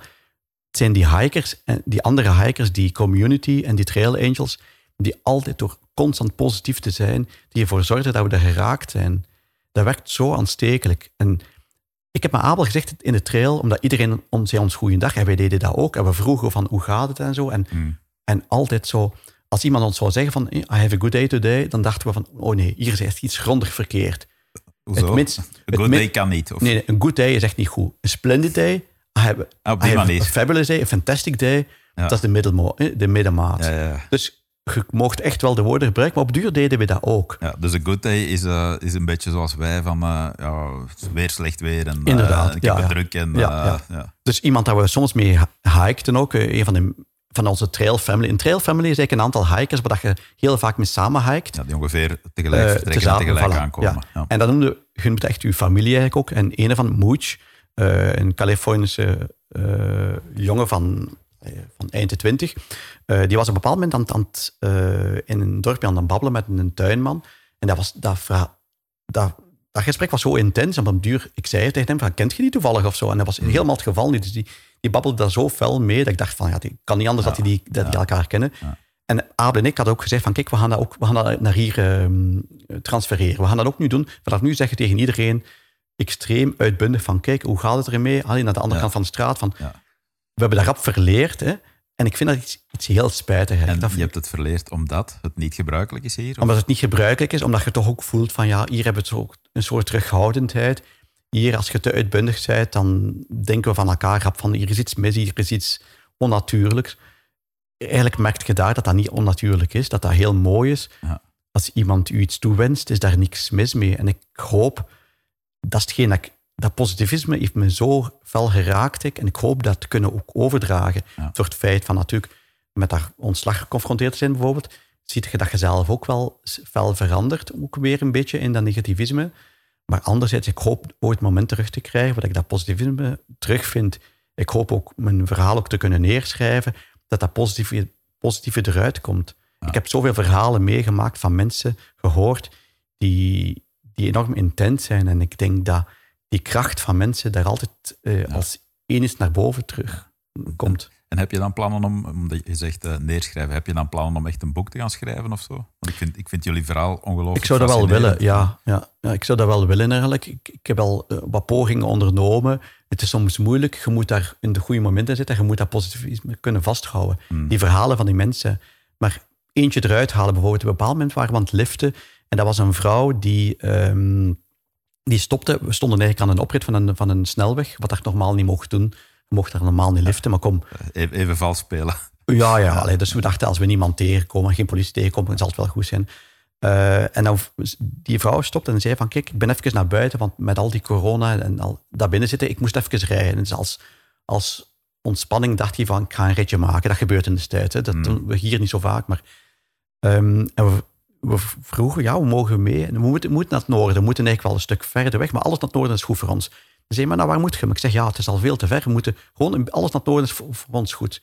[SPEAKER 2] het zijn die hikers en die andere hikers, die community en die trail angels, die altijd door constant positief te zijn, die ervoor zorgen dat we er geraakt zijn. Dat werkt zo aanstekelijk. En ik heb me Abel gezegd in de trail, omdat iedereen ons zei ons goeiedag en wij deden dat ook. En we vroegen van hoe gaat het en zo. En,
[SPEAKER 1] mm.
[SPEAKER 2] en altijd zo, als iemand ons zou zeggen van I have a good day today, dan dachten we van oh nee, hier is echt iets grondig verkeerd.
[SPEAKER 1] Hoezo? Het minst, een good day kan niet? Of?
[SPEAKER 2] Nee, een good day is echt niet goed. Een splendid day, I have, have a fabulous day, a fantastic day,
[SPEAKER 1] Ja.
[SPEAKER 2] dat is de, middelmo- eh, de middenmaat.
[SPEAKER 1] Ja, ja.
[SPEAKER 2] Dus je mocht echt wel de woorden gebruiken, maar op duur deden we dat ook.
[SPEAKER 1] Ja, dus een good day is, uh, is een beetje zoals wij van uh, ja, weer slecht weer en uh,
[SPEAKER 2] Inderdaad,
[SPEAKER 1] ik
[SPEAKER 2] ja,
[SPEAKER 1] heb het
[SPEAKER 2] ja.
[SPEAKER 1] druk. En,
[SPEAKER 2] Ja,
[SPEAKER 1] uh.
[SPEAKER 2] Dus iemand dat we soms mee hikten ook, eh, een van, de, van onze trail family. Een trail family is eigenlijk een aantal hikers, waar dat je heel vaak mee samen hikt.
[SPEAKER 1] Ja, die ongeveer tegelijk
[SPEAKER 2] Eh,
[SPEAKER 1] vertrekken en tegelijk
[SPEAKER 2] voilà,
[SPEAKER 1] aankomen.
[SPEAKER 2] En dat noemde je echt je familie eigenlijk ook. En een van Mooch, eh, een Californische eh, jongen van, eh, van eind de twintig, eh, die was op een bepaald moment aan, het- aan het, eh, in een dorpje aan het babbelen met een tuinman. En dat, was, dat, dat, dat gesprek was zo intens. En op een duur, ik zei tegen hem, van, kent je die toevallig of zo? En dat was helemaal het geval niet. Dus die, die babbelde daar zo fel mee, dat ik dacht van, ja, die kan niet anders
[SPEAKER 1] Ja,
[SPEAKER 2] dat die, dat die elkaar kennen.
[SPEAKER 1] Ja.
[SPEAKER 2] En Abel en ik hadden ook gezegd van, kijk, we gaan dat, ook, we gaan dat naar hier ehm, transfereren. We gaan dat ook nu doen. Vanaf nu zeggen tegen iedereen extreem uitbundig van, kijk, hoe gaat het ermee? Alleen naar de andere kant van de straat. Van. We hebben dat rap verleerd. Hè? En ik vind dat iets, iets heel spijtig.
[SPEAKER 1] En.
[SPEAKER 2] Dat
[SPEAKER 1] je hebt het verleerd omdat het niet gebruikelijk is hier? of?
[SPEAKER 2] omdat het niet gebruikelijk is, omdat je toch ook voelt van ja, hier hebben we zo een soort terughoudendheid. Hier, als je te uitbundig bent, dan denken we van elkaar rap van hier is iets mis, hier is iets onnatuurlijks. Eigenlijk merk je daar dat dat niet onnatuurlijk is, dat dat heel mooi is.
[SPEAKER 1] Ja.
[SPEAKER 2] Als iemand u iets toewenst, is daar niks mis mee. En ik hoop, dat is hetgeen dat ik, dat positivisme heeft me zo fel geraakt. Ik, en ik hoop dat te kunnen ook overdragen.
[SPEAKER 1] Ja.
[SPEAKER 2] Door het feit van natuurlijk met dat ontslag geconfronteerd te zijn bijvoorbeeld, ziet je dat je zelf ook wel fel verandert, ook weer een beetje in dat negativisme. Maar anderzijds, ik hoop ooit het moment terug te krijgen waar ik dat positivisme terugvind. Ik hoop ook mijn verhaal ook te kunnen neerschrijven, dat dat positieve, positieve eruit komt.
[SPEAKER 1] Ja.
[SPEAKER 2] Ik heb zoveel verhalen meegemaakt van mensen gehoord die, die enorm intens zijn. En ik denk dat die kracht van mensen daar altijd eh, als één is naar boven terug komt.
[SPEAKER 1] En heb je dan plannen om, omdat je zegt uh, neerschrijven, heb je dan plannen om echt een boek te gaan schrijven of zo? Want ik vind, ik vind jullie verhaal ongelooflijk
[SPEAKER 2] Ik zou dat wel willen, ja. ja. ja ik zou dat wel willen eigenlijk. Ik, ik heb al uh, wat pogingen ondernomen. Het is soms moeilijk. Je moet daar in de goede momenten zitten. Je moet dat positivisme kunnen vasthouden.
[SPEAKER 1] Hmm.
[SPEAKER 2] Die verhalen van die mensen. Maar eentje eruit halen. Bijvoorbeeld, op een bepaald moment waren we aan het liften. En dat was een vrouw die, um, die stopte. We stonden eigenlijk aan een oprit van een, van een snelweg. Wat daar normaal niet mocht doen. Je mocht daar normaal niet liften, maar kom.
[SPEAKER 1] Even, even vals spelen.
[SPEAKER 2] Ja, ja. Allee, dus we dachten, als we niemand tegenkomen, geen politie tegenkomen, dan zal het wel goed zijn. Uh, en dan, die vrouw stopte en zei van, kijk, ik ben even naar buiten, want met al die corona en al daar binnen zitten, ik moest even rijden. Dus als, als ontspanning dacht hij van, ik ga een ritje maken. Dat gebeurt in de tijd. Hè. Dat doen we hier niet zo vaak, maar... Um, en we, we, vroegen, ja, we mogen mee. We moeten, moeten naar het noorden, we moeten eigenlijk wel een stuk verder weg, maar alles naar het noorden is goed voor ons. Ze zei, maar nou, waar moet je? Maar ik zeg, ja, het is al veel te ver. We moeten gewoon, alles naar het noorden is voor, voor ons goed.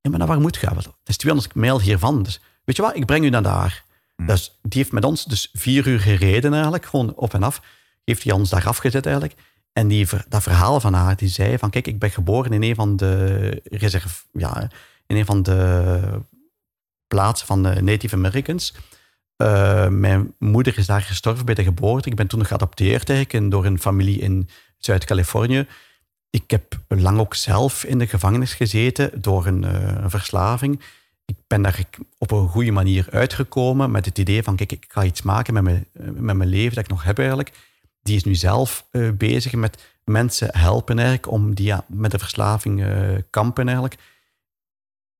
[SPEAKER 2] Ja, maar nou, waar moet je? Het is 200 mijl hiervan. Dus weet je wat, ik breng u naar daar.
[SPEAKER 1] Hmm.
[SPEAKER 2] Dus die heeft met ons dus vier uur gereden eigenlijk, gewoon op en af. Heeft hij ons daar afgezet eigenlijk. En die, dat verhaal van haar, die zei van, kijk, ik ben geboren in een van de reserve, ja, in een van de plaatsen van de Native Americans. Uh, mijn moeder is daar gestorven bij de geboorte. Ik ben toen geadopteerd eigenlijk door een familie in Zuid-Californië. Ik heb lang ook zelf in de gevangenis gezeten door een, een verslaving. Ik ben daar op een goede manier uitgekomen met het idee van, kijk, ik ga iets maken met mijn, met mijn leven dat ik nog heb eigenlijk. Die is nu zelf bezig met mensen helpen eigenlijk om die met de verslaving kampen eigenlijk.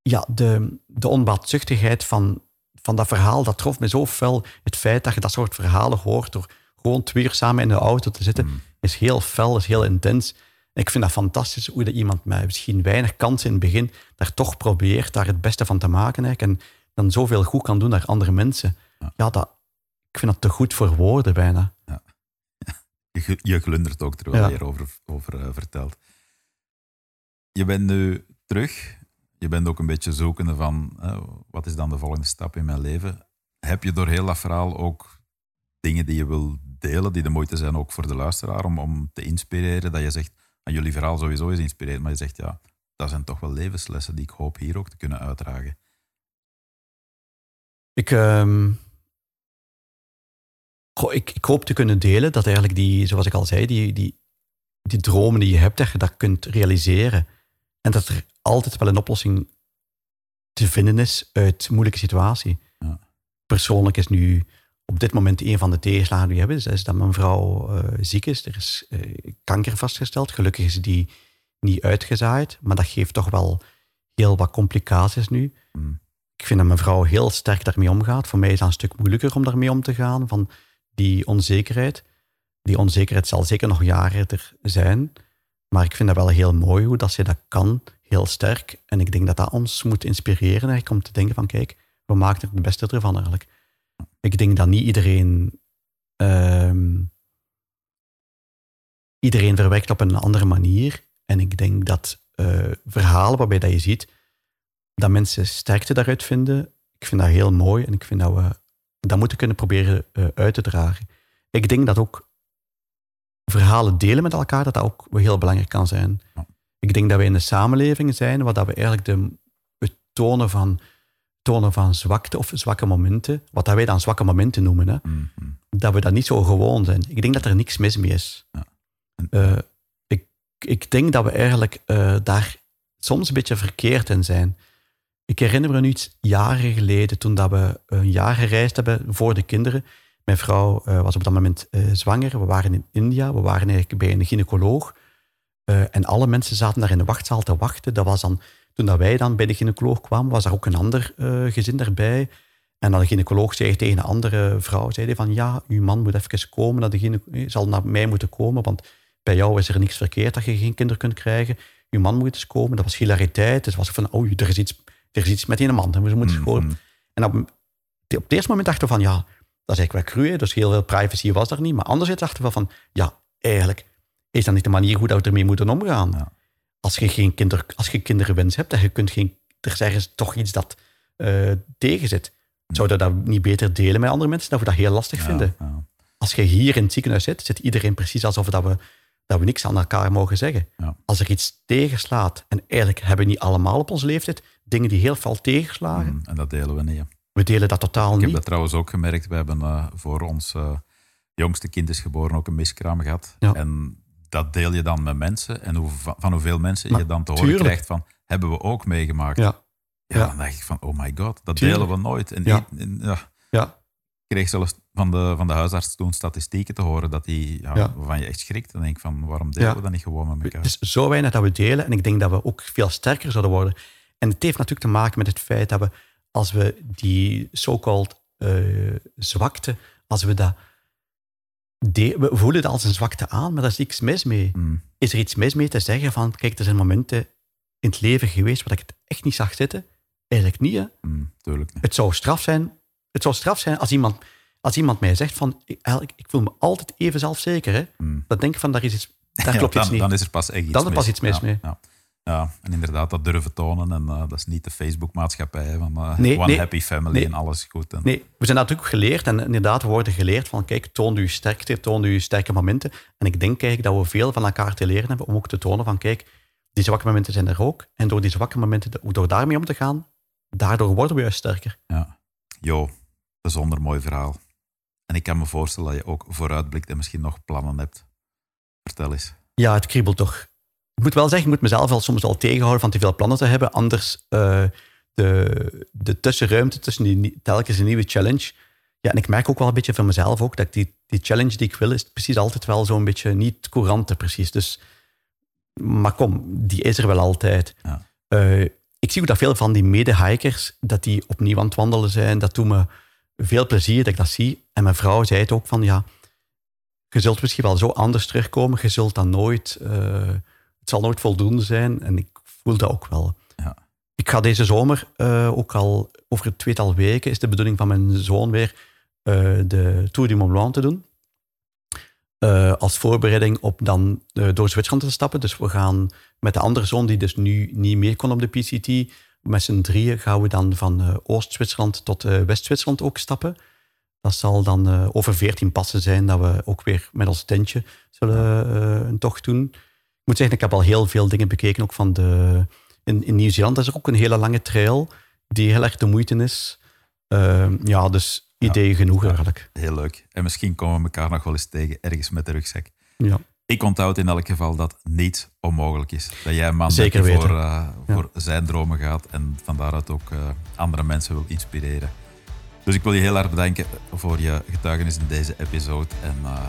[SPEAKER 2] Ja, de, de onbaatzuchtigheid van, van dat verhaal, dat trof me zo fel. Het feit dat je dat soort verhalen hoort door gewoon twee uur samen in de auto te zitten,
[SPEAKER 1] Mm.
[SPEAKER 2] is heel fel, is heel intens. En ik vind dat fantastisch hoe dat iemand met misschien weinig kansen in het begin daar toch probeert daar het beste van te maken eigenlijk, en dan zoveel goed kan doen naar andere mensen.
[SPEAKER 1] Ja.
[SPEAKER 2] Ja, dat, ik vind dat te goed voor woorden bijna. *laughs*
[SPEAKER 1] Je, je glundert ook terwijl
[SPEAKER 2] Ja.
[SPEAKER 1] je erover over, eh, vertelt. Je bent nu terug. Je bent ook een beetje zoekende van wat is dan de volgende stap in mijn leven. Heb je door heel dat verhaal ook dingen die je wil delen, die de moeite zijn ook voor de luisteraar, om, om te inspireren? Dat je zegt, aan jullie verhaal sowieso is inspirerend, maar je zegt, ja, dat zijn toch wel levenslessen die ik hoop hier ook te kunnen uitdragen.
[SPEAKER 2] Ik, ehm, ik, ik hoop te kunnen delen dat eigenlijk die, zoals ik al zei, die, die, die dromen die je hebt, dat je dat kunt realiseren. En dat er altijd wel een oplossing te vinden is uit moeilijke situatie.
[SPEAKER 1] Ja.
[SPEAKER 2] Persoonlijk is nu op dit moment een van de tegenslagen die we hebben, is, dat mijn vrouw eh, ziek is. Er is eh, kanker vastgesteld. Gelukkig is die niet uitgezaaid, maar dat geeft toch wel heel wat complicaties nu.
[SPEAKER 1] Mm.
[SPEAKER 2] Ik vind dat mijn vrouw heel sterk daarmee omgaat. Voor mij is dat een stuk moeilijker om daarmee om te gaan, van die onzekerheid. Die onzekerheid zal zeker nog jaren er zijn. Maar ik vind dat wel heel mooi hoe dat ze dat kan, heel sterk. En ik denk dat dat ons moet inspireren eigenlijk, om te denken van kijk, we maken er het beste ervan eigenlijk. Ik denk dat niet iedereen... ehm, iedereen verwerkt op een andere manier. En ik denk dat eh, verhalen waarbij dat je ziet dat mensen sterkte daaruit vinden, ik vind dat heel mooi en ik vind dat we dat moeten kunnen proberen eh, uit te dragen. Ik denk dat ook verhalen delen met elkaar, dat dat ook heel belangrijk kan zijn. Ik denk dat we in een samenleving zijn waar dat we eigenlijk de, het tonen van, tonen van zwakte of zwakke momenten, wat dat wij dan zwakke momenten noemen, hè,
[SPEAKER 1] Mm, mm.
[SPEAKER 2] dat we dat niet zo gewoon zijn. Ik denk dat er niks mis mee is.
[SPEAKER 1] Ja.
[SPEAKER 2] Eh, ik, ik denk dat we eigenlijk eh, daar soms een beetje verkeerd in zijn. Ik herinner me nu iets jaren geleden, toen dat we een jaar gereisd hebben voor de kinderen. Mijn vrouw eh, was op dat moment zwanger. We waren in India. We waren eigenlijk bij een gynaecoloog. Eh, en alle mensen zaten daar in de wachtzaal te wachten. Dat was dan, toen dat wij dan bij de gynaecoloog kwamen, was er ook een ander eh, gezin daarbij. En dan de gynaecoloog zei tegen een andere vrouw, zei van ja, uw man moet even komen, naar de eh, zal naar mij moeten komen, want bij jou is er niks verkeerd dat je geen kinderen kunt krijgen. Uw man moet eens komen. Dat was hilariteit. Het was van, oh, er is iets, er is iets met die man. We moeten gewoon...
[SPEAKER 1] mm.
[SPEAKER 2] En op, op het eerste moment dachten we van, ja, dat is eigenlijk wel cru, hè. dus heel veel privacy was er niet. Maar anderzijds dachten we van, ja, eigenlijk is dat niet de manier hoe dat we ermee moeten omgaan.
[SPEAKER 1] Ja.
[SPEAKER 2] Als je geen kinder, als je kinderwens hebt en je kunt geen, er is ergens toch iets dat eh tegen zit. Zouden we dat niet beter delen met andere mensen, dat we dat heel lastig
[SPEAKER 1] Ja,
[SPEAKER 2] vinden?
[SPEAKER 1] ja.
[SPEAKER 2] Als je hier in het ziekenhuis zit, zit iedereen precies alsof dat we, dat we niks aan elkaar mogen zeggen. Als er iets tegenslaat, en eigenlijk hebben we niet allemaal op onze leeftijd dingen die heel veel tegenslagen,
[SPEAKER 1] Mm, en dat delen we niet.
[SPEAKER 2] we delen dat totaal
[SPEAKER 1] Ik heb
[SPEAKER 2] niet.
[SPEAKER 1] dat trouwens ook gemerkt. We hebben eh, voor ons eh, jongste kind is geboren ook een miskraam gehad. En dat deel je dan met mensen. En hoe, van, van hoeveel mensen
[SPEAKER 2] Maar
[SPEAKER 1] je dan te horen
[SPEAKER 2] tuurlijk.
[SPEAKER 1] krijgt van, hebben we ook meegemaakt.
[SPEAKER 2] Ja,
[SPEAKER 1] Ja,
[SPEAKER 2] Ja.
[SPEAKER 1] dan dacht ik van, oh my god, dat
[SPEAKER 2] Tuurlijk.
[SPEAKER 1] delen we nooit. En,
[SPEAKER 2] Ja.
[SPEAKER 1] en, ja,
[SPEAKER 2] ja,
[SPEAKER 1] ik kreeg zelfs van de, van de huisarts toen statistieken te horen dat die, ja, waarvan je echt schrikt. Dan denk ik van, waarom delen we dat niet gewoon met elkaar?
[SPEAKER 2] Het is zo weinig dat we delen. En ik denk dat we ook veel sterker zouden worden. En het heeft natuurlijk te maken met het feit dat we, als we die so-called eh, zwakte, als we dat. De- we voelen het als een zwakte aan, maar daar is niks mis mee.
[SPEAKER 1] Mm,
[SPEAKER 2] Is er iets mis mee te zeggen van, kijk, er zijn momenten in het leven geweest waar ik het echt niet zag zitten? Eigenlijk niet, hè?
[SPEAKER 1] mm, tuurlijk niet.
[SPEAKER 2] Het zou straf zijn, het zou straf zijn als iemand, als iemand mij zegt van, ik, eigenlijk, ik voel me altijd even zelfzeker, hè?
[SPEAKER 1] Mm.
[SPEAKER 2] Dan denk ik van, daar is iets, daar *laughs*
[SPEAKER 1] Ja,
[SPEAKER 2] klopt
[SPEAKER 1] dan,
[SPEAKER 2] iets niet.
[SPEAKER 1] Dan is er pas echt iets
[SPEAKER 2] Dan is er pas
[SPEAKER 1] mis.
[SPEAKER 2] iets mis
[SPEAKER 1] ja,
[SPEAKER 2] mee.
[SPEAKER 1] Ja. Ja, en inderdaad, dat durven tonen. En eh, dat is niet de Facebook-maatschappij van eh,
[SPEAKER 2] Nee,
[SPEAKER 1] one
[SPEAKER 2] nee.
[SPEAKER 1] happy family
[SPEAKER 2] Nee.
[SPEAKER 1] en alles goed. En,
[SPEAKER 2] Nee, we zijn natuurlijk ook geleerd en inderdaad, we worden geleerd van kijk, toon uw sterkte, toon uw sterke momenten. En ik denk eigenlijk dat we veel van elkaar te leren hebben om ook te tonen van kijk, die zwakke momenten zijn er ook. En door die zwakke momenten, door daarmee om te gaan, daardoor worden we juist sterker.
[SPEAKER 1] Ja. Jo, bijzonder mooi verhaal. En ik kan me voorstellen dat je ook vooruitblikt en misschien nog plannen hebt. Vertel eens.
[SPEAKER 2] Ja, het kriebelt toch. Ik moet wel zeggen, ik moet mezelf wel soms al tegenhouden van te veel plannen te hebben. Anders eh, de, de tussenruimte tussen die, telkens een nieuwe challenge. Ja, en ik merk ook wel een beetje van mezelf ook, dat die, die challenge die ik wil, is precies altijd wel zo'n beetje niet courante precies. Dus, maar kom, die is er wel altijd.
[SPEAKER 1] Ja.
[SPEAKER 2] Eh, ik zie ook dat veel van die mede-hikers, dat die opnieuw aan het wandelen zijn. Dat doet me veel plezier dat ik dat zie. En mijn vrouw zei het ook van, ja, je zult misschien wel zo anders terugkomen. Je zult dan nooit, eh, zal nooit voldoende zijn. En ik voel dat ook wel.
[SPEAKER 1] Ja.
[SPEAKER 2] Ik ga deze zomer, eh, ook al over een tweetal weken, is de bedoeling van mijn zoon weer eh, de Tour du Mont Blanc te doen. Eh, als voorbereiding op dan door Zwitserland te stappen. Dus we gaan met de andere zoon, die dus nu niet mee kon op de PCT, met z'n drieën gaan we dan van Oost-Zwitserland tot West-Zwitserland ook stappen. Dat zal dan over veertien passen zijn dat we ook weer met ons tentje zullen een tocht doen. Ik moet zeggen, ik heb al heel veel dingen bekeken, ook van de... In, in Nieuw-Zeeland is er ook een hele lange trail die heel erg de moeite is. Ehm, ja, dus ideeën genoeg eigenlijk.
[SPEAKER 1] Heel leuk. En misschien komen we elkaar nog wel eens tegen ergens met de rugzak.
[SPEAKER 2] Ja.
[SPEAKER 1] Ik onthoud in elk geval dat niets onmogelijk is. Dat jij een man
[SPEAKER 2] Zeker
[SPEAKER 1] voor, eh, voor zijn dromen gaat en van daaruit ook eh, andere mensen wil inspireren. Dus ik wil je heel erg bedanken voor je getuigenis in deze episode. En eh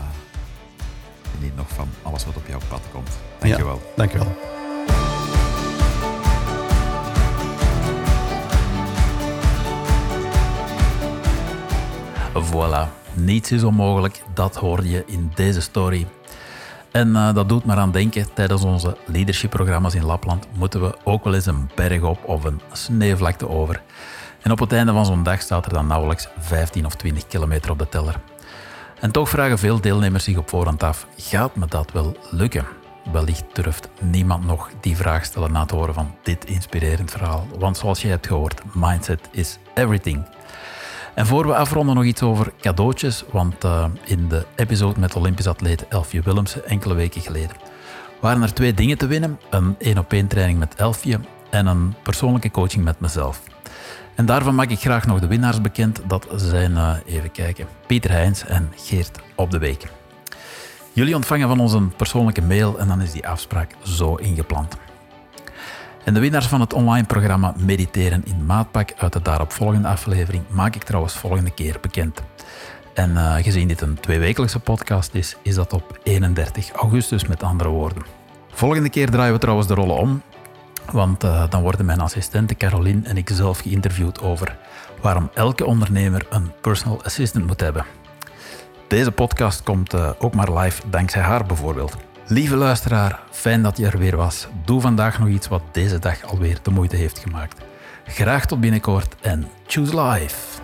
[SPEAKER 1] geniet nog van alles wat op jouw pad komt. Dankjewel.
[SPEAKER 2] Dankjewel.
[SPEAKER 1] Voilà, niets is onmogelijk. Dat hoorde je in deze story. En eh, dat doet me aan denken, tijdens onze leadership-programma's in Lapland moeten we ook wel eens een berg op of een sneeuwvlakte over. En op het einde van zo'n dag staat er dan nauwelijks 15 of 20 kilometer op de teller. En toch vragen veel deelnemers zich op voorhand af, gaat me dat wel lukken? Wellicht durft niemand nog die vraag stellen na het horen van dit inspirerend verhaal. Want zoals je hebt gehoord, mindset is everything. En voor we afronden nog iets over cadeautjes, want eh, in de episode met Olympisch atleet Elfje Willemsen enkele weken geleden waren er twee dingen te winnen. Een één op één training met Elfje en een persoonlijke coaching met mezelf. En daarvan maak ik graag nog de winnaars bekend. Dat zijn, eh, even kijken, Pieter Heijns en Geert Op de Week. Jullie ontvangen van ons een persoonlijke mail en dan is die afspraak zo ingepland. En de winnaars van het online programma Mediteren in Maatpak uit de daaropvolgende aflevering maak ik trouwens volgende keer bekend. En eh, gezien dit een tweewekelijkse podcast is, is dat op 31 augustus met andere woorden. Volgende keer draaien we trouwens de rollen om, want eh, dan worden mijn assistente Caroline en ik zelf geïnterviewd over waarom elke ondernemer een personal assistant moet hebben. Deze podcast komt eh, ook maar live dankzij haar bijvoorbeeld. Lieve luisteraar, fijn dat je er weer was. Doe vandaag nog iets wat deze dag alweer de moeite heeft gemaakt. Graag tot binnenkort en choose life.